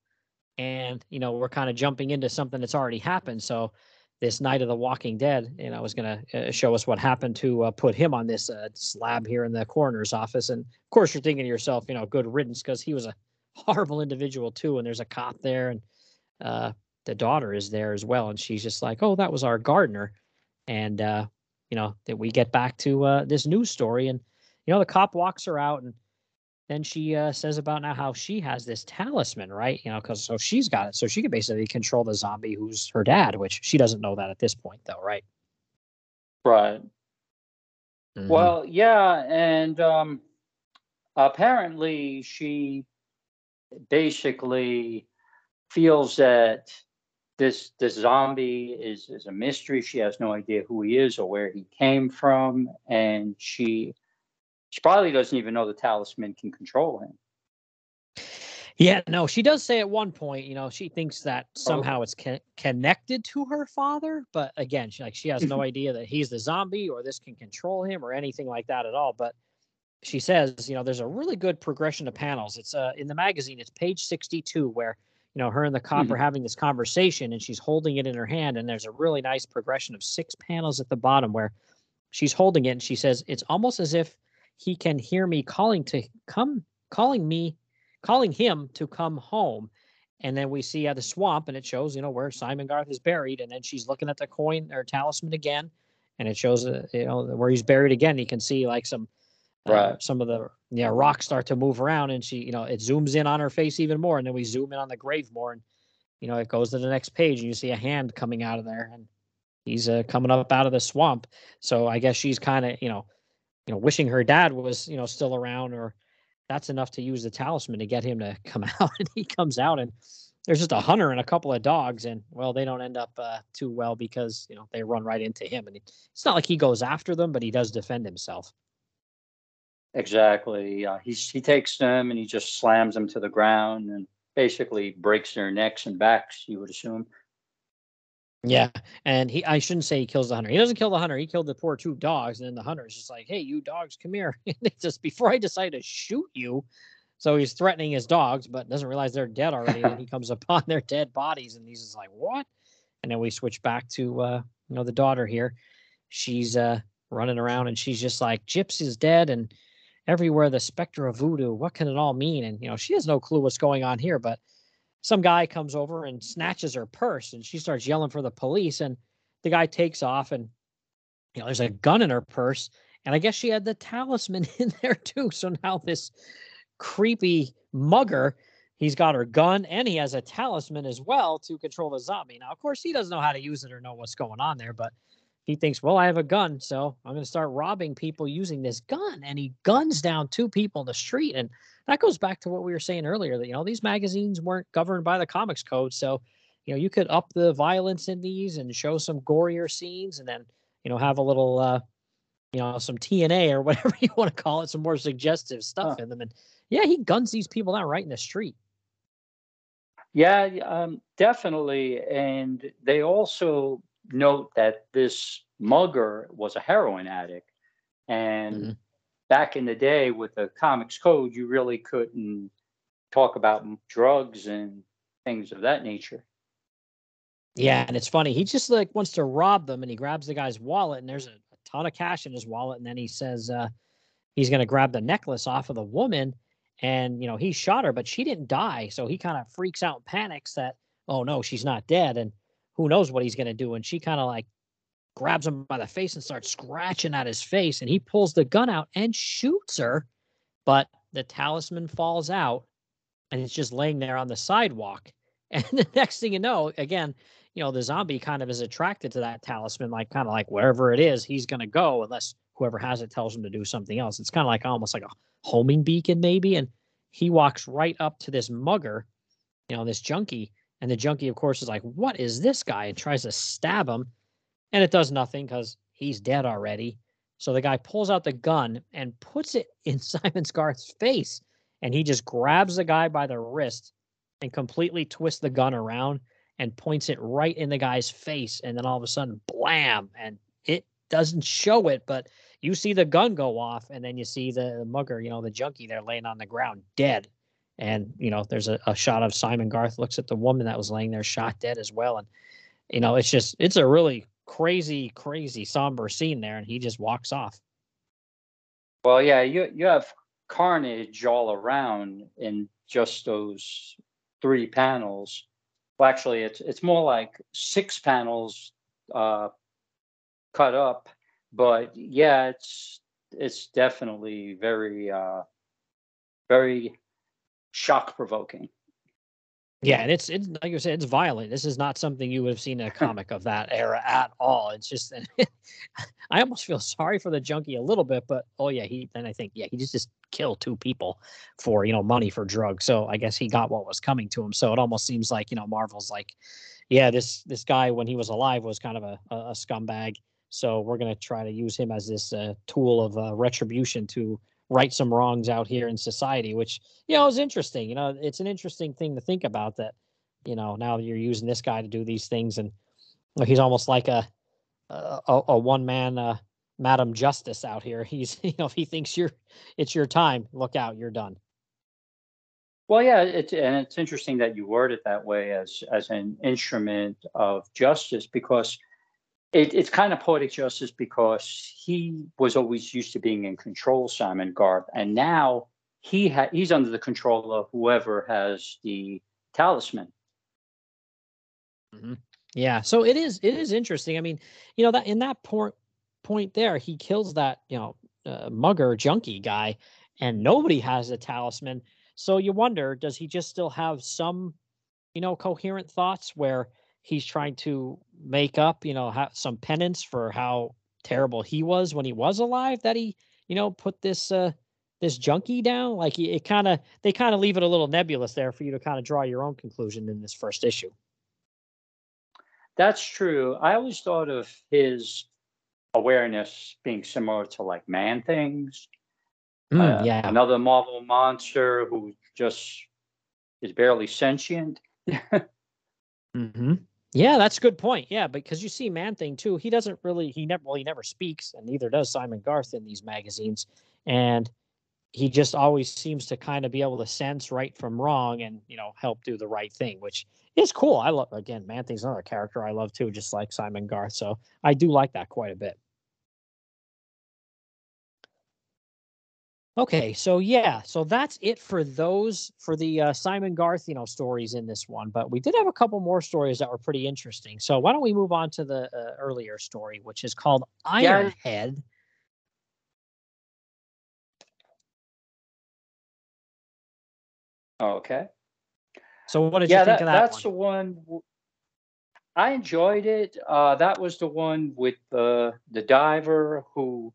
and you know we're kind of jumping into something that's already happened. So this Night of the Walking Dead, and I was going to uh, show us what happened to uh, put him on this uh, slab here in the coroner's office. And of course, you're thinking to yourself, you know, good riddance because he was a horrible individual too. And there's a cop there, and uh, the daughter is there as well, and she's just like, "Oh, that was our gardener," and uh, you know that we get back to uh, this news story, and you know the cop walks her out, and then she uh, says about now how she has this talisman, right? You know, because so she's got it, so she can basically control the zombie who's her dad, which she doesn't know that at this point, though, right? Right. Mhm. Well, yeah, and um, apparently she basically feels that this this zombie is is a mystery. She has no idea who he is or where he came from, and she she probably doesn't even know the talisman can control him. Yeah, no, she does say at one point, you know, she thinks that Oh. somehow it's con- connected to her father, but again, she like she has no idea that he's the zombie or this can control him or anything like that at all. But she says, you know, there's a really good progression of panels. It's uh in the magazine, it's page 62 where you know her and the cop Hmm. are having this conversation and she's holding it in her hand and there's a really nice progression of six panels at the bottom where she's holding it and she says it's almost as if he can hear me calling to come calling me calling him to come home. And then we see at the swamp, and it shows, you know, where Simon Garth is buried. And then she's looking at the coin or talisman again, and it shows, uh, you know, where he's buried again. You can see like some, uh, Right. some of the yeah rocks start to move around, and she, you know, it zooms in on her face even more, and then we zoom in on the grave more, and you know, it goes to the next page, and you see a hand coming out of there, and he's uh, coming up out of the swamp. So I guess she's kind of, you know, you know, wishing her dad was, you know, still around, or that's enough to use the talisman to get him to come out. And he comes out, and there's just a hunter and a couple of dogs, and well, they don't end up uh, too well because you know they run right into him, and he, it's not like he goes after them, but he does defend himself. Exactly. Uh, he's, he takes them and he just slams them to the ground and basically breaks their necks and backs. You would assume. Yeah, and he I shouldn't say he kills the hunter. He doesn't kill the hunter. He killed the poor two dogs, and then the hunter is just like, "Hey, you dogs, come here!" Just before I decide to shoot you. So he's threatening his dogs, but doesn't realize they're dead already. and he comes upon their dead bodies, and he's just like, "What?" And then we switch back to uh, you know the daughter here. She's uh running around, and she's just like, "Gyps is dead," and everywhere the specter of voodoo. What can it all mean? And you know she has no clue what's going on here, but some guy comes over and snatches her purse and she starts yelling for the police and the guy takes off and you know there's a gun in her purse and i guess she had the talisman in there too. So now this creepy mugger he's got her gun and he has a talisman as well to control the zombie. Now of course he doesn't know how to use it or know what's going on there but he thinks, well, I have a gun, so I'm going to start robbing people using this gun. And he guns down two people in the street. And that goes back to what we were saying earlier that, you know, these magazines weren't governed by the comics code. So, you know, you could up the violence in these and show some gorier scenes and then, you know, have a little, uh, you know, some TNA or whatever you want to call it, some more suggestive stuff huh. in them. And yeah, he guns these people down right in the street. Yeah, um, definitely. And they also note that this mugger was a heroin addict. And mm-hmm. back in the day with the comics code, you really couldn't talk about drugs and things of that nature. Yeah, and it's funny. He just like wants to rob them and he grabs the guy's wallet and there's a, a ton of cash in his wallet. And then he says uh, he's going to grab the necklace off of the woman. And, you know, he shot her, but she didn't die. So he kind of freaks out and panics that, oh no, she's not dead. And who knows what he's going to do. And she kind of like grabs him by the face and starts scratching at his face. And he pulls the gun out and shoots her. But the talisman falls out and it's just laying there on the sidewalk. And the next thing you know, again, you know, the zombie kind of is attracted to that talisman, like kind of like wherever it is, he's going to go unless whoever has it tells him to do something else. It's kind of like almost like a homing beacon, maybe. And he walks right up to this mugger, you know, this junkie, and the junkie, of course, is like, What is this guy? and tries to stab him. And it does nothing because he's dead already. So the guy pulls out the gun and puts it in Simon Garth's face. And he just grabs the guy by the wrist and completely twists the gun around and points it right in the guy's face. And then all of a sudden, blam! And it doesn't show it, but you see the gun go off. And then you see the mugger, you know, the junkie there laying on the ground, dead. And, you know, there's a, a shot of Simon Garth looks at the woman that was laying there shot dead as well. And, you know, it's just, it's a really crazy, crazy, somber scene there. And he just walks off. Well, yeah, you, you have carnage all around in just those three panels. Well, actually, it's it's more like six panels uh, cut up, but yeah, it's it's definitely very uh, very shock provoking. Yeah, and it's it's like you said, it's violent. This is not something you would have seen in a comic of that era at all. It's just I almost feel sorry for the junkie a little bit, but oh yeah, he then I think yeah he just just killed two people for you know money for drugs. So I guess he got what was coming to him. So it almost seems like you know Marvel's like, yeah, this this guy when he was alive was kind of a, a, a scumbag. So we're gonna try to use him as this uh, tool of uh, retribution to right some wrongs out here in society, which you know is interesting. You know, it's an interesting thing to think about that. You know, now you're using this guy to do these things, and he's almost like a a, a one man uh, Madam Justice out here. He's you know if he thinks you're it's your time, look out, you're done. Well, yeah, it's and it's interesting that you word it that way as as an instrument of justice because it, it's kind of poetic justice because he was always used to being in control, Simon Garth, and now he ha- he's under the control of whoever has the talisman. Mm-hmm. Yeah, so it is it is interesting. I mean, you know that in that point point there, he kills that you know uh, mugger junkie guy, and nobody has a talisman. So you wonder, does he just still have some, you know, coherent thoughts where he's trying to make up, you know, have some penance for how terrible he was when he was alive that he, you know, put this uh this junkie down. Like it kind of they kind of leave it a little nebulous there for you to kind of draw your own conclusion in this first issue. That's true. I always thought of his awareness being similar to like Man Things. Mm, uh, yeah. Another Marvel monster who just is barely sentient. mm-hmm. Yeah, that's a good point. Yeah, because you see Man Thing too. He doesn't really he never well he never speaks, and neither does Simon Garth in these magazines. And he just always seems to kind of be able to sense right from wrong and you know help do the right thing, which is cool. I love again Man Thing's another character I love too, just like Simon Garth. So I do like that quite a bit. Okay, so yeah, so that's it for those for the uh, Simon Garth, you know, stories in this one. But we did have a couple more stories that were pretty interesting. So why don't we move on to the uh, earlier story, which is called Ironhead. Yeah. Okay. So what did yeah, you think that, of that? That's one? the one. I enjoyed it. Uh, that was the one with the the diver who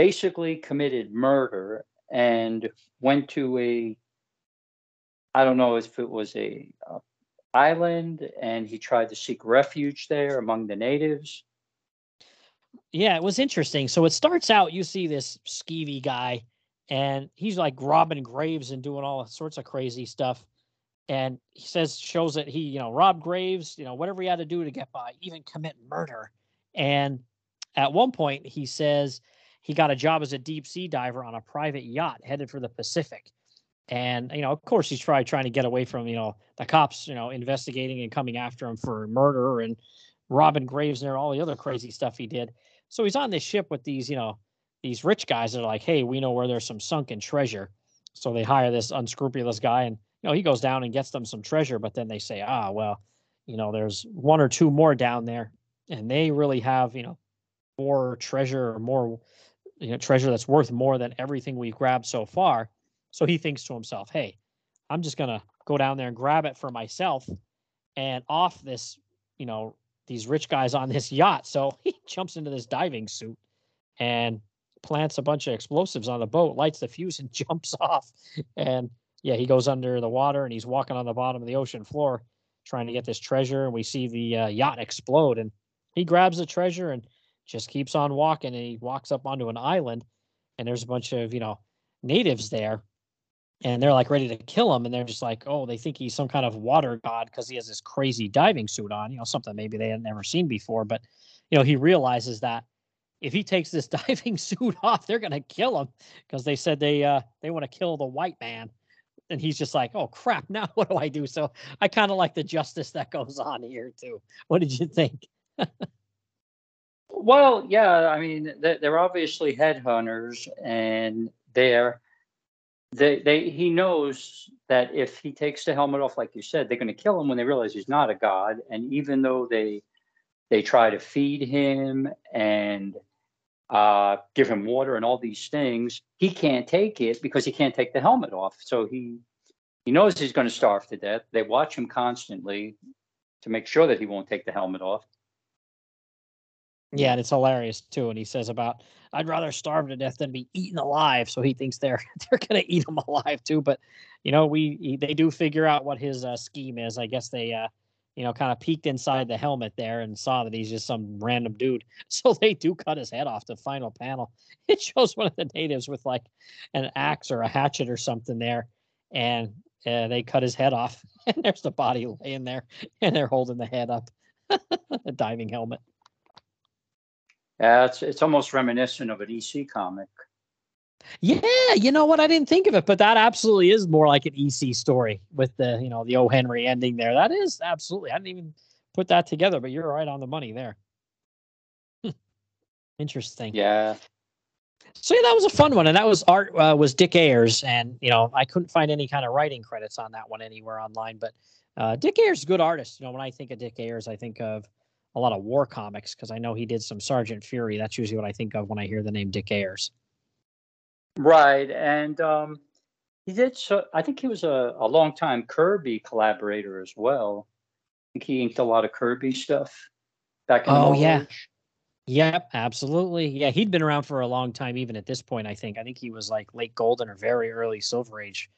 basically committed murder and went to a I don't know if it was a, a island and he tried to seek refuge there among the natives. Yeah, it was interesting. So it starts out you see this skeevy guy and he's like robbing graves and doing all sorts of crazy stuff. And he says shows that he, you know, robbed graves, you know, whatever he had to do to get by, even commit murder. And at one point he says he got a job as a deep sea diver on a private yacht headed for the Pacific. And you know, of course, he's trying trying to get away from you know the cops, you know, investigating and coming after him for murder and robbing graves and all the other crazy stuff he did. So he's on this ship with these, you know, these rich guys that are like, hey, we know where there's some sunken treasure. So they hire this unscrupulous guy and you know, he goes down and gets them some treasure, but then they say, ah, well, you know, there's one or two more down there, and they really have, you know, more treasure or more, you know, treasure that's worth more than everything we've grabbed so far. So he thinks to himself, hey, I'm just gonna go down there and grab it for myself and off this, you know, these rich guys on this yacht. So he jumps into this diving suit and plants a bunch of explosives on the boat, lights the fuse, and jumps off. And yeah, he goes under the water and he's walking on the bottom of the ocean floor trying to get this treasure. And we see the uh, yacht explode. And he grabs the treasure and just keeps on walking. And he walks up onto an island. And there's a bunch of, you know, natives there. And they're like ready to kill him. And they're just like, oh, they think he's some kind of water god because he has this crazy diving suit on, you know, something maybe they had never seen before. But, you know, he realizes that if he takes this diving suit off, they're gonna kill him because they said they uh they want to kill the white man. And he's just like, oh crap, now what do I do? So I kind of like the justice that goes on here too. What did you think? well, yeah, I mean, they're obviously headhunters, and they're they they he knows that if he takes the helmet off, like you said, they're going to kill him when they realize he's not a god. And even though they they try to feed him and uh, give him water and all these things. He can't take it because he can't take the helmet off. So he he knows he's going to starve to death. They watch him constantly to make sure that he won't take the helmet off. Yeah, and it's hilarious too. And he says about I'd rather starve to death than be eaten alive. So he thinks they're they're gonna eat him alive too. But you know, we they do figure out what his uh, scheme is. I guess they uh, you know, kind of peeked inside the helmet there and saw that he's just some random dude. So they do cut his head off the final panel. It shows one of the natives with like an axe or a hatchet or something there, and uh, they cut his head off. And there's the body laying there, and they're holding the head up, a diving helmet. Yeah, it's it's almost reminiscent of an EC comic. Yeah, you know what? I didn't think of it, but that absolutely is more like an EC story with the you know the O. Henry ending there. That is absolutely. I didn't even put that together, but you're right on the money there. Interesting. Yeah. So yeah, that was a fun one, and that was art uh, was Dick Ayers, and you know I couldn't find any kind of writing credits on that one anywhere online, but uh, Dick Ayers is a good artist. You know, when I think of Dick Ayers, I think of a lot of war comics because I know he did some Sergeant Fury. That's usually what I think of when I hear the name Dick Ayers. Right, and um, he did. So I think he was a, a long time Kirby collaborator as well. I think he inked a lot of Kirby stuff back in. Oh yeah, age. yep, absolutely. Yeah, he'd been around for a long time, even at this point. I think. I think he was like late Golden or very early Silver Age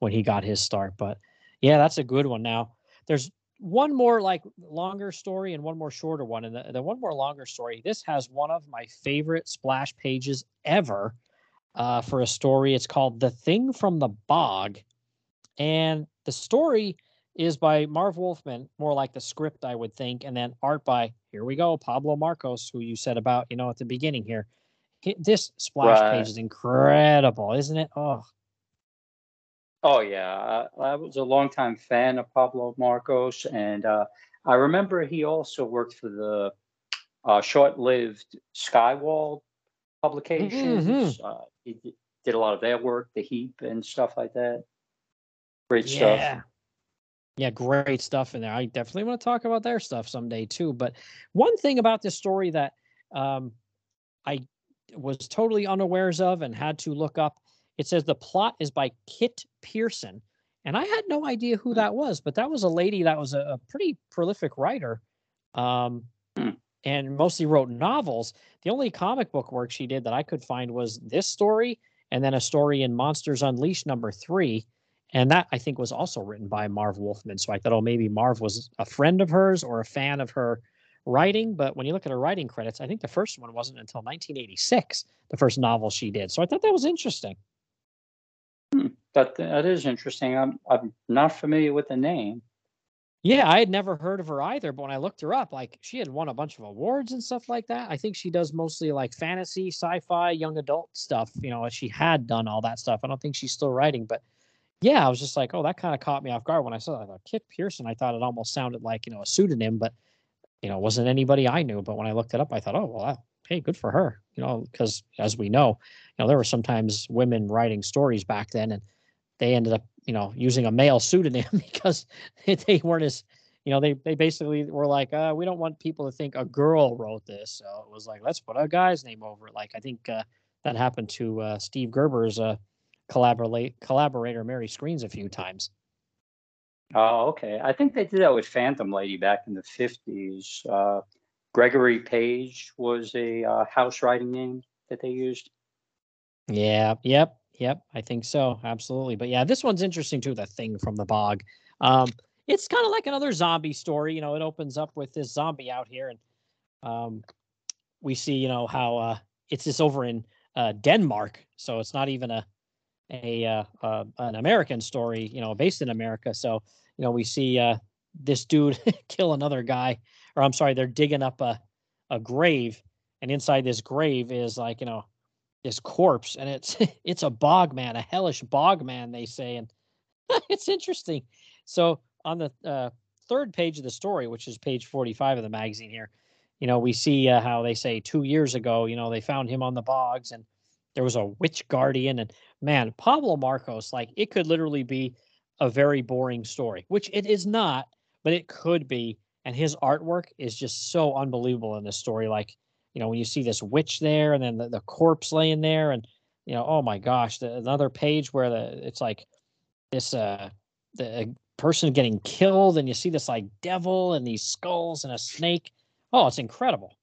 when he got his start. But yeah, that's a good one. Now there's one more like longer story and one more shorter one. And the, the one more longer story, this has one of my favorite splash pages ever uh, for a story. It's called The Thing from the Bog. And the story is by Marv Wolfman, more like the script, I would think. And then art by, here we go, Pablo Marcos, who you said about, you know, at the beginning here. This splash right. page is incredible, isn't it? Oh, Oh yeah, I, I was a longtime fan of Pablo Marcos, and uh, I remember he also worked for the uh, short-lived Skywald publications. Mm-hmm. Uh, he did a lot of their work, the Heap and stuff like that. Great yeah. stuff. Yeah, great stuff in there. I definitely want to talk about their stuff someday too. But one thing about this story that um, I was totally unawares of and had to look up. It says the plot is by Kit Pearson, and I had no idea who that was, but that was a lady that was a, a pretty prolific writer Um, Hmm. and mostly wrote novels. The only comic book work she did that I could find was this story and then a story in Monsters Unleashed number three. And that I think was also written by Marv Wolfman. So I thought, oh, maybe Marv was a friend of hers or a fan of her writing. But when you look at her writing credits, I think the first one wasn't until 1986, the first novel she did. So I thought that was interesting. That that is interesting. I'm I'm not familiar with the name. Yeah, I had never heard of her either, but when I looked her up, like she had won a bunch of awards and stuff like that. I think she does mostly like fantasy, sci-fi, young adult stuff. You know, she had done all that stuff. I don't think she's still writing, but yeah, I was just like, oh, that kind of caught me off guard when I saw that. Thought Kit Pearson. I thought it almost sounded like you know a pseudonym, but you know, wasn't anybody I knew. But when I looked it up, I thought, oh, well, hey, good for her. You know, because as we know, you know, there were sometimes women writing stories back then, and they ended up, you know, using a male pseudonym because they weren't as, you know, they they basically were like, uh, we don't want people to think a girl wrote this, so it was like, let's put a guy's name over it. Like I think uh, that happened to uh, Steve Gerber's uh, collaborate collaborator Mary Skrenes a few times. Oh, okay. I think they did that with Phantom Lady back in the fifties. Uh, Gregory Page was a uh, house writing name that they used. Yeah, yep, yep. I think so. Absolutely. But yeah, this one's interesting too, the thing from the bog. Um, it's kind of like another zombie story. You know, it opens up with this zombie out here, and um, we see, you know, how uh, it's this over in uh, Denmark. So it's not even a a uh, uh, an American story, you know, based in America. So you know, we see uh, this dude kill another guy, or I'm sorry, they're digging up a a grave, and inside this grave is like you know this corpse, and it's it's a bog man, a hellish bog man, they say, and it's interesting. So on the uh, third page of the story, which is page 45 of the magazine here, you know, we see uh, how they say two years ago, you know, they found him on the bogs and there was a witch guardian. And man, Pablo Marcos, like it could literally be a very boring story, which it is not, but it could be. And his artwork is just so unbelievable in this story. Like, you know, when you see this witch there and then the, the corpse laying there and, you know, oh my gosh, the, another page where the, it's like this, uh, the person getting killed and you see this like devil and these skulls and a snake. Oh, it's incredible.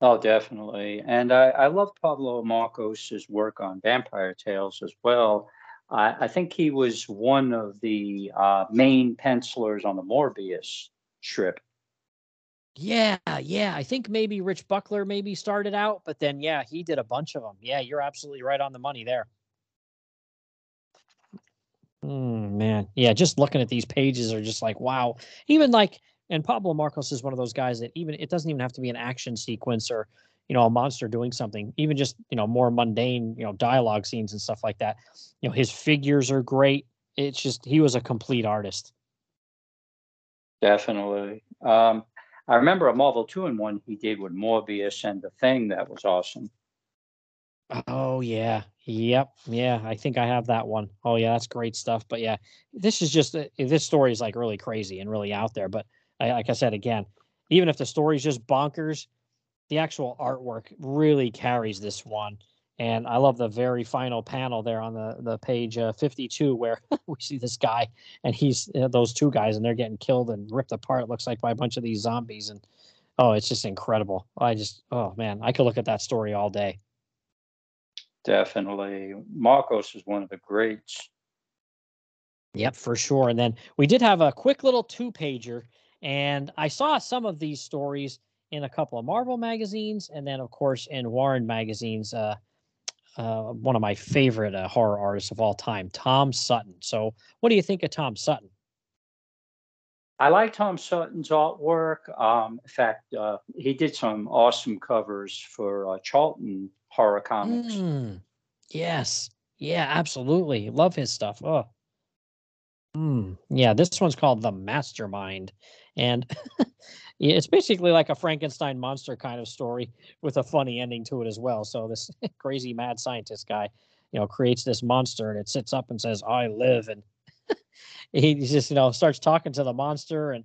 Oh, definitely. And I, I love Pablo Marcos's work on Vampire Tales as well. I, I think he was one of the uh, main pencilers on the Morbius strip. Yeah, yeah. I think maybe Rich Buckler maybe started out, but then yeah, he did a bunch of them. Yeah, you're absolutely right on the money there. Mm, man, yeah. Just looking at these pages are just like wow. Even like, and Pablo Marcos is one of those guys that even it doesn't even have to be an action sequence or you know a monster doing something. Even just you know more mundane you know dialogue scenes and stuff like that. You know his figures are great. It's just he was a complete artist. Definitely. Um, I remember a Marvel two in one he did with Morbius and the Thing that was awesome. Oh yeah, yep, yeah. I think I have that one. Oh yeah, that's great stuff. But yeah, this is just uh, this story is like really crazy and really out there. But like I said again, even if the story's just bonkers, the actual artwork really carries this one. And I love the very final panel there on the the page uh, 52 where we see this guy and he's uh, those two guys and they're getting killed and ripped apart. It looks like by a bunch of these zombies and oh, it's just incredible. I just oh man, I could look at that story all day. Definitely. Marcos is one of the greats. Yep, for sure. And then we did have a quick little two pager, and I saw some of these stories in a couple of Marvel magazines, and then, of course, in Warren magazines. Uh, uh, one of my favorite uh, horror artists of all time, Tom Sutton. So, what do you think of Tom Sutton? I like Tom Sutton's artwork. Um, in fact, uh, he did some awesome covers for uh, Charlton horror comics. Mm, yes. Yeah, absolutely. Love his stuff. Oh. Mm, yeah, this one's called The Mastermind. And it's basically like a Frankenstein monster kind of story with a funny ending to it as well. So this crazy mad scientist guy, you know, creates this monster and it sits up and says, I live. And he just, you know, starts talking to the monster and,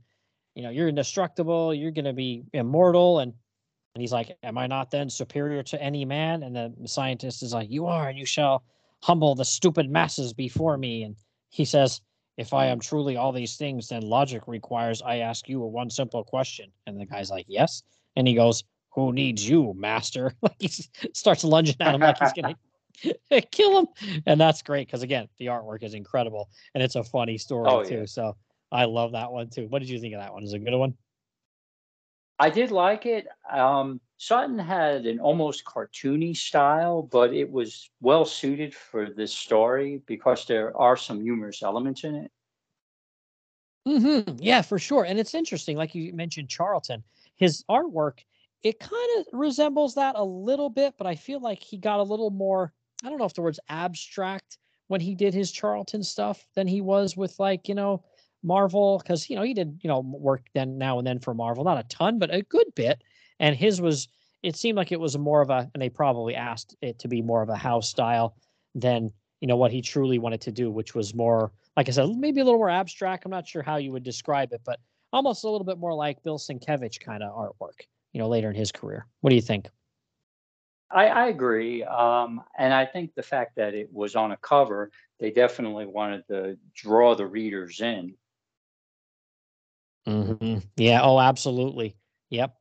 you know, you're indestructible, you're going to be immortal. And and he's like, Am I not then superior to any man? And the scientist is like, You are, and you shall humble the stupid masses before me. And he says, If I hmm. am truly all these things, then logic requires I ask you a one simple question. And the guy's like, Yes. And he goes, Who needs you, master? like he starts lunging at him like he's gonna kill him. And that's great because again, the artwork is incredible and it's a funny story Oh, too. yeah. So I love that one too. What did you think of that one? Is it a good one? I did like it. Um, Sutton had an almost cartoony style, but it was well suited for this story because there are some humorous elements in it. hmm Yeah, for sure. And it's interesting, like you mentioned, Charlton. His artwork, it kind of resembles that a little bit, but I feel like he got a little more. I don't know if the word's abstract when he did his Charlton stuff than he was with like you know Marvel, because you know he did you know work then now and then for Marvel, not a ton, but a good bit. And his was. It seemed like it was more of a, and they probably asked it to be more of a house style than you know what he truly wanted to do, which was more like I said, maybe a little more abstract. I'm not sure how you would describe it, but almost a little bit more like Bill Sienkiewicz kind of artwork, you know, later in his career. What do you think? I, I agree. Um, and I think the fact that it was on a cover, they definitely wanted to draw the readers in. Mm-hmm. Yeah. Oh, absolutely. Yep.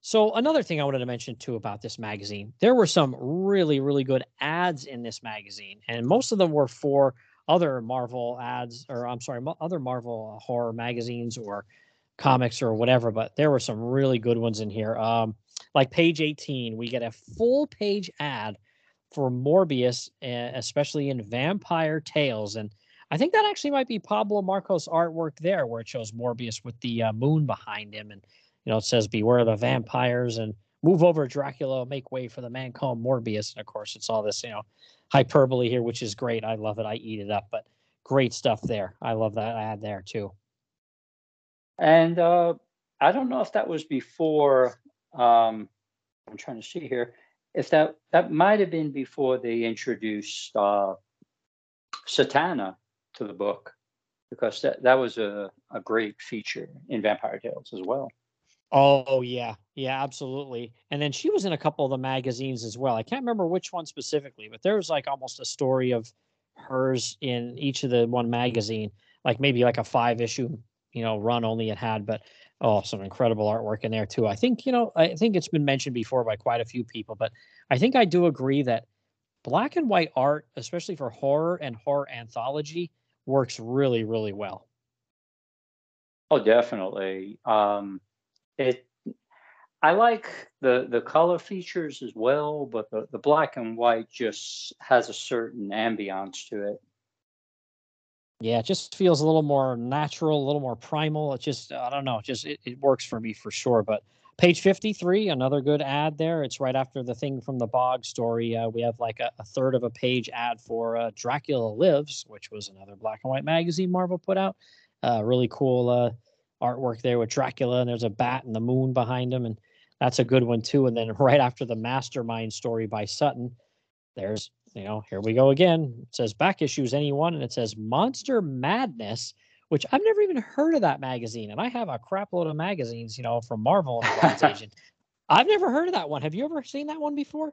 So another thing I wanted to mention too about this magazine, there were some really, really good ads in this magazine, and most of them were for other Marvel ads, or I'm sorry, other Marvel horror magazines or comics or whatever. But there were some really good ones in here. Um, like page 18, we get a full page ad for Morbius, uh, especially in Vampire Tales, and I think that actually might be Pablo Marcos artwork there, where it shows Morbius with the uh, moon behind him, and you know it says "Beware the vampires" and "Move over, Dracula, make way for the man called Morbius." And of course, it's all this you know hyperbole here, which is great. I love it. I eat it up, but great stuff there. I love that ad there too. And uh, I don't know if that was before. Um, I'm trying to see here. If that that might have been before they introduced uh, Satana to the book, because that, that was a, a great feature in Vampire Tales as well. Oh yeah, yeah, absolutely. And then she was in a couple of the magazines as well. I can't remember which one specifically, but there was like almost a story of hers in each of the one magazine, like maybe like a five issue, you know, run only it had, but oh, some incredible artwork in there too. I think, you know, I think it's been mentioned before by quite a few people, but I think I do agree that black and white art, especially for horror and horror anthology, works really, really well. Oh, definitely. Um, it. I like the the color features as well, but the, the black and white just has a certain ambiance to it. Yeah, it just feels a little more natural, a little more primal. It just, I don't know, it just it, it works for me for sure. But page 53, another good ad there. It's right after the thing from the Bog story. Uh, we have like a, a third of a page ad for uh, Dracula Lives, which was another black and white magazine Marvel put out. Uh, really cool uh, artwork there with Dracula, and there's a bat and the moon behind him, and that's a good one too. And then right after the Mastermind story by Sutton, there's you know, here we go again. It says back issues anyone, and it says Monster Madness, which I've never even heard of that magazine. And I have a crap load of magazines, you know, from Marvel and Age. I've never heard of that one. Have you ever seen that one before?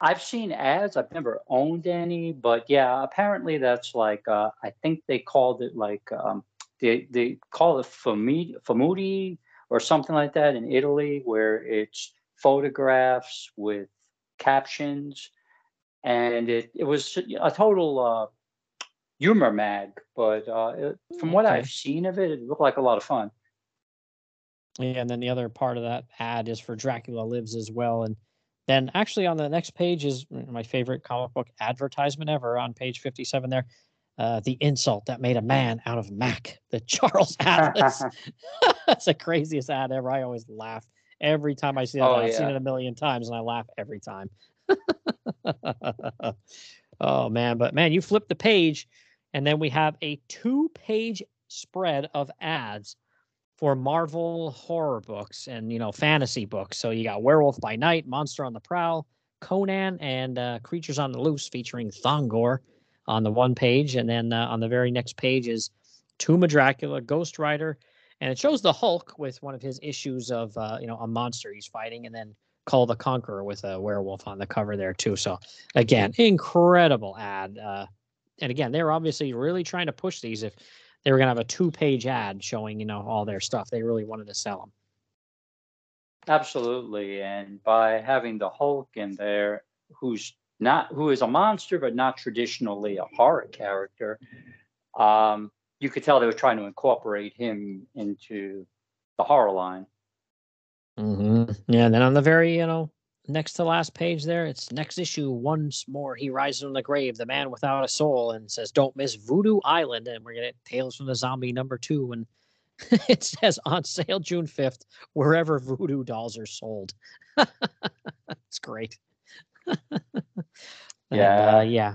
I've seen ads. I've never owned any, but yeah, apparently that's like uh, I think they called it like um, they they call it famidi, famudi or something like that in Italy, where it's photographs with captions, and it it was a total uh, humor mag. But uh, it, from what Okay. I've seen of it, it looked like a lot of fun. Yeah, and then the other part of that ad is for Dracula Lives as well. And then actually on the next page is my favorite comic book advertisement ever on page 57 there. Uh, the insult that made a man out of Mac, the Charles Atlas. That's the craziest ad ever. I always laugh every time I see that. Oh, I've seen it a million times and I laugh every time. oh man, but man, you flip the page and then we have a two page spread of ads for Marvel horror books and you know fantasy books. So you got Werewolf by Night, Monster on the Prowl, Conan, and uh, Creatures on the Loose featuring Thongor on the one page, and then uh, on the very next page is Tomb of Dracula, Ghost Rider, and it shows the Hulk with one of his issues of uh, you know a monster he's fighting, and then Kull the Conqueror with a werewolf on the cover there too. So again, incredible ad. And again, they're obviously really trying to push these. If they were going to have a two-page ad showing, you know, all their stuff, they really wanted to sell them. Absolutely, and by having the Hulk in there, who's not who is a monster but not traditionally a horror character, um, you could tell they were trying to incorporate him into the horror line. Mm-hmm. Yeah, and then on the very, you know, next to last page there, it's next issue. Once more, he rises from the grave, the man without a soul, and says, "Don't miss Voodoo Island." And we're gonna Tales from the Zombie number two, and it says on sale June fifth, wherever voodoo dolls are sold. it's great. Yeah. uh, yeah,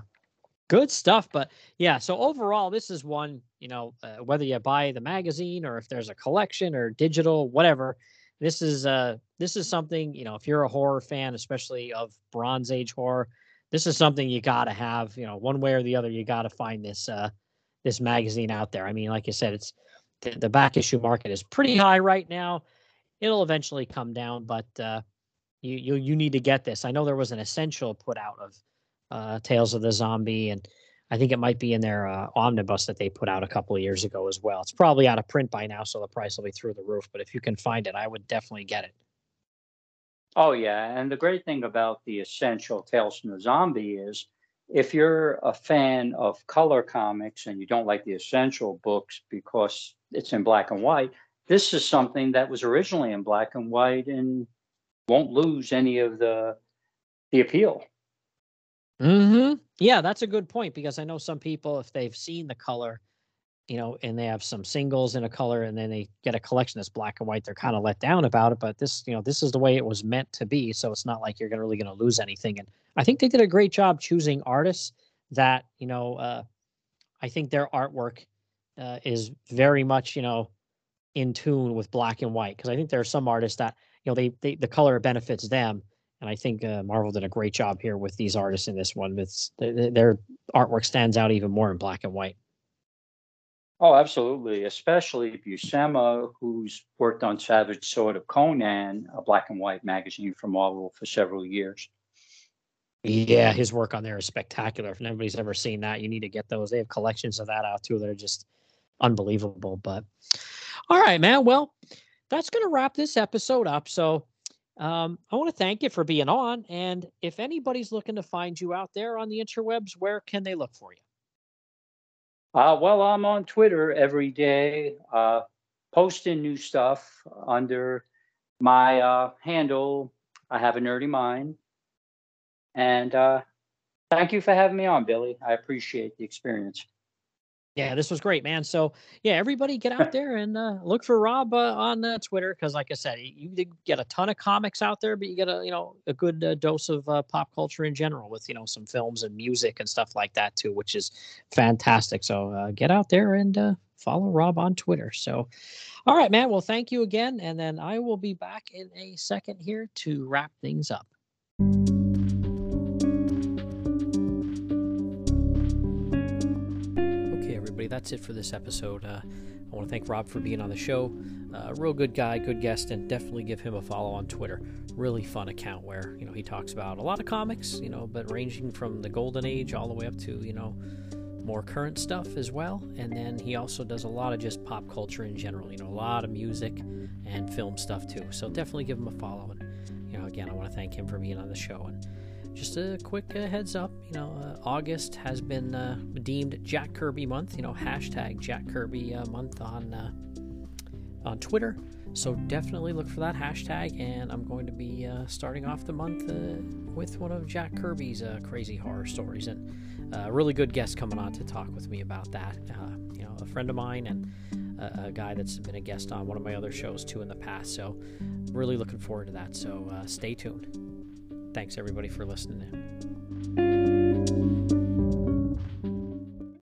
good stuff. But yeah, so overall, this is one. You know, uh, whether you buy the magazine or if there's a collection or digital, whatever this is uh this is something you know if you're a horror fan especially of bronze age horror this is something you got to have you know one way or the other you got to find this uh this magazine out there. I mean like i said it's the, the back issue market is pretty high right now. It'll eventually come down but uh you you you need to get this. I know there was an essential put out of uh tales of the zombie and I think it might be in their uh, omnibus that they put out a couple of years ago as well. It's probably out of print by now, so the price will be through the roof. But if you can find it, I would definitely get it. Oh yeah, and the great thing about the essential Tales from the Zombie is if you're a fan of color comics and you don't like the essential books because it's in black and white, this is something that was originally in black and white and won't lose any of the the appeal. Mm-hmm. Yeah, that's a good point because I know some people, if they've seen the color, you know, and they have some singles in a color and then they get a collection that's black and white, they're kind of let down about it. But this, you know, this is the way it was meant to be. So it's not like you're gonna really going to lose anything. And I think they did a great job choosing artists that, you know, uh, I think their artwork uh, is very much, you know, in tune with black and white. Because I think there are some artists that, you know, they, they the color benefits them and I think uh, Marvel did a great job here with these artists in this one. It's their, their artwork stands out even more in black and white. Oh, absolutely. Especially Buscema, who's worked on Savage Sword of Conan, a black and white magazine from Marvel for several years. Yeah, his work on there is spectacular. If nobody's ever seen that, you need to get those. They have collections of that out too that are just unbelievable. But all right, man. Well, that's going to wrap this episode up. So um, I want to thank you for being on. And if anybody's looking to find you out there on the interwebs, where can they look for you? Uh, well, I'm on Twitter every day, uh, posting new stuff under my uh, handle. I have a nerdy mind. And uh, thank you for having me on, Billy. I appreciate the experience. Yeah, this was great, man. So yeah, everybody get out there and uh, look for Rob uh, on uh, Twitter because, like I said, you get a ton of comics out there, but you get a you know a good uh, dose of uh, pop culture in general with you know some films and music and stuff like that too, which is fantastic. So uh, get out there and follow Rob on Twitter. So, all right, man. Well, thank you again, and then I will be back in a second here to wrap things up. That's it for this episode. Uh, I want to thank Rob for being on the show. Uh, real good guy, good guest, and definitely give him a follow on Twitter. Really fun account where you know he talks about a lot of comics, you know, but ranging from the golden age all the way up to you know more current stuff as well. And then he also does a lot of just pop culture in general. You know, a lot of music and film stuff too. So definitely give him a follow. And you know, again, I want to thank him for being on the show and just a quick uh, heads up you know uh, august has been uh, deemed jack kirby month you know hashtag jack kirby uh, month on uh, on twitter. So definitely look for that hashtag and i'm going to be uh, starting off the month with one of jack kirby's crazy horror stories. And a really good guest coming on to talk with me about that. You know a friend of mine and a, a, guy that's been a guest on one of my other shows too in the past. So really looking forward to that. So stay tuned Thanks, everybody, for listening in.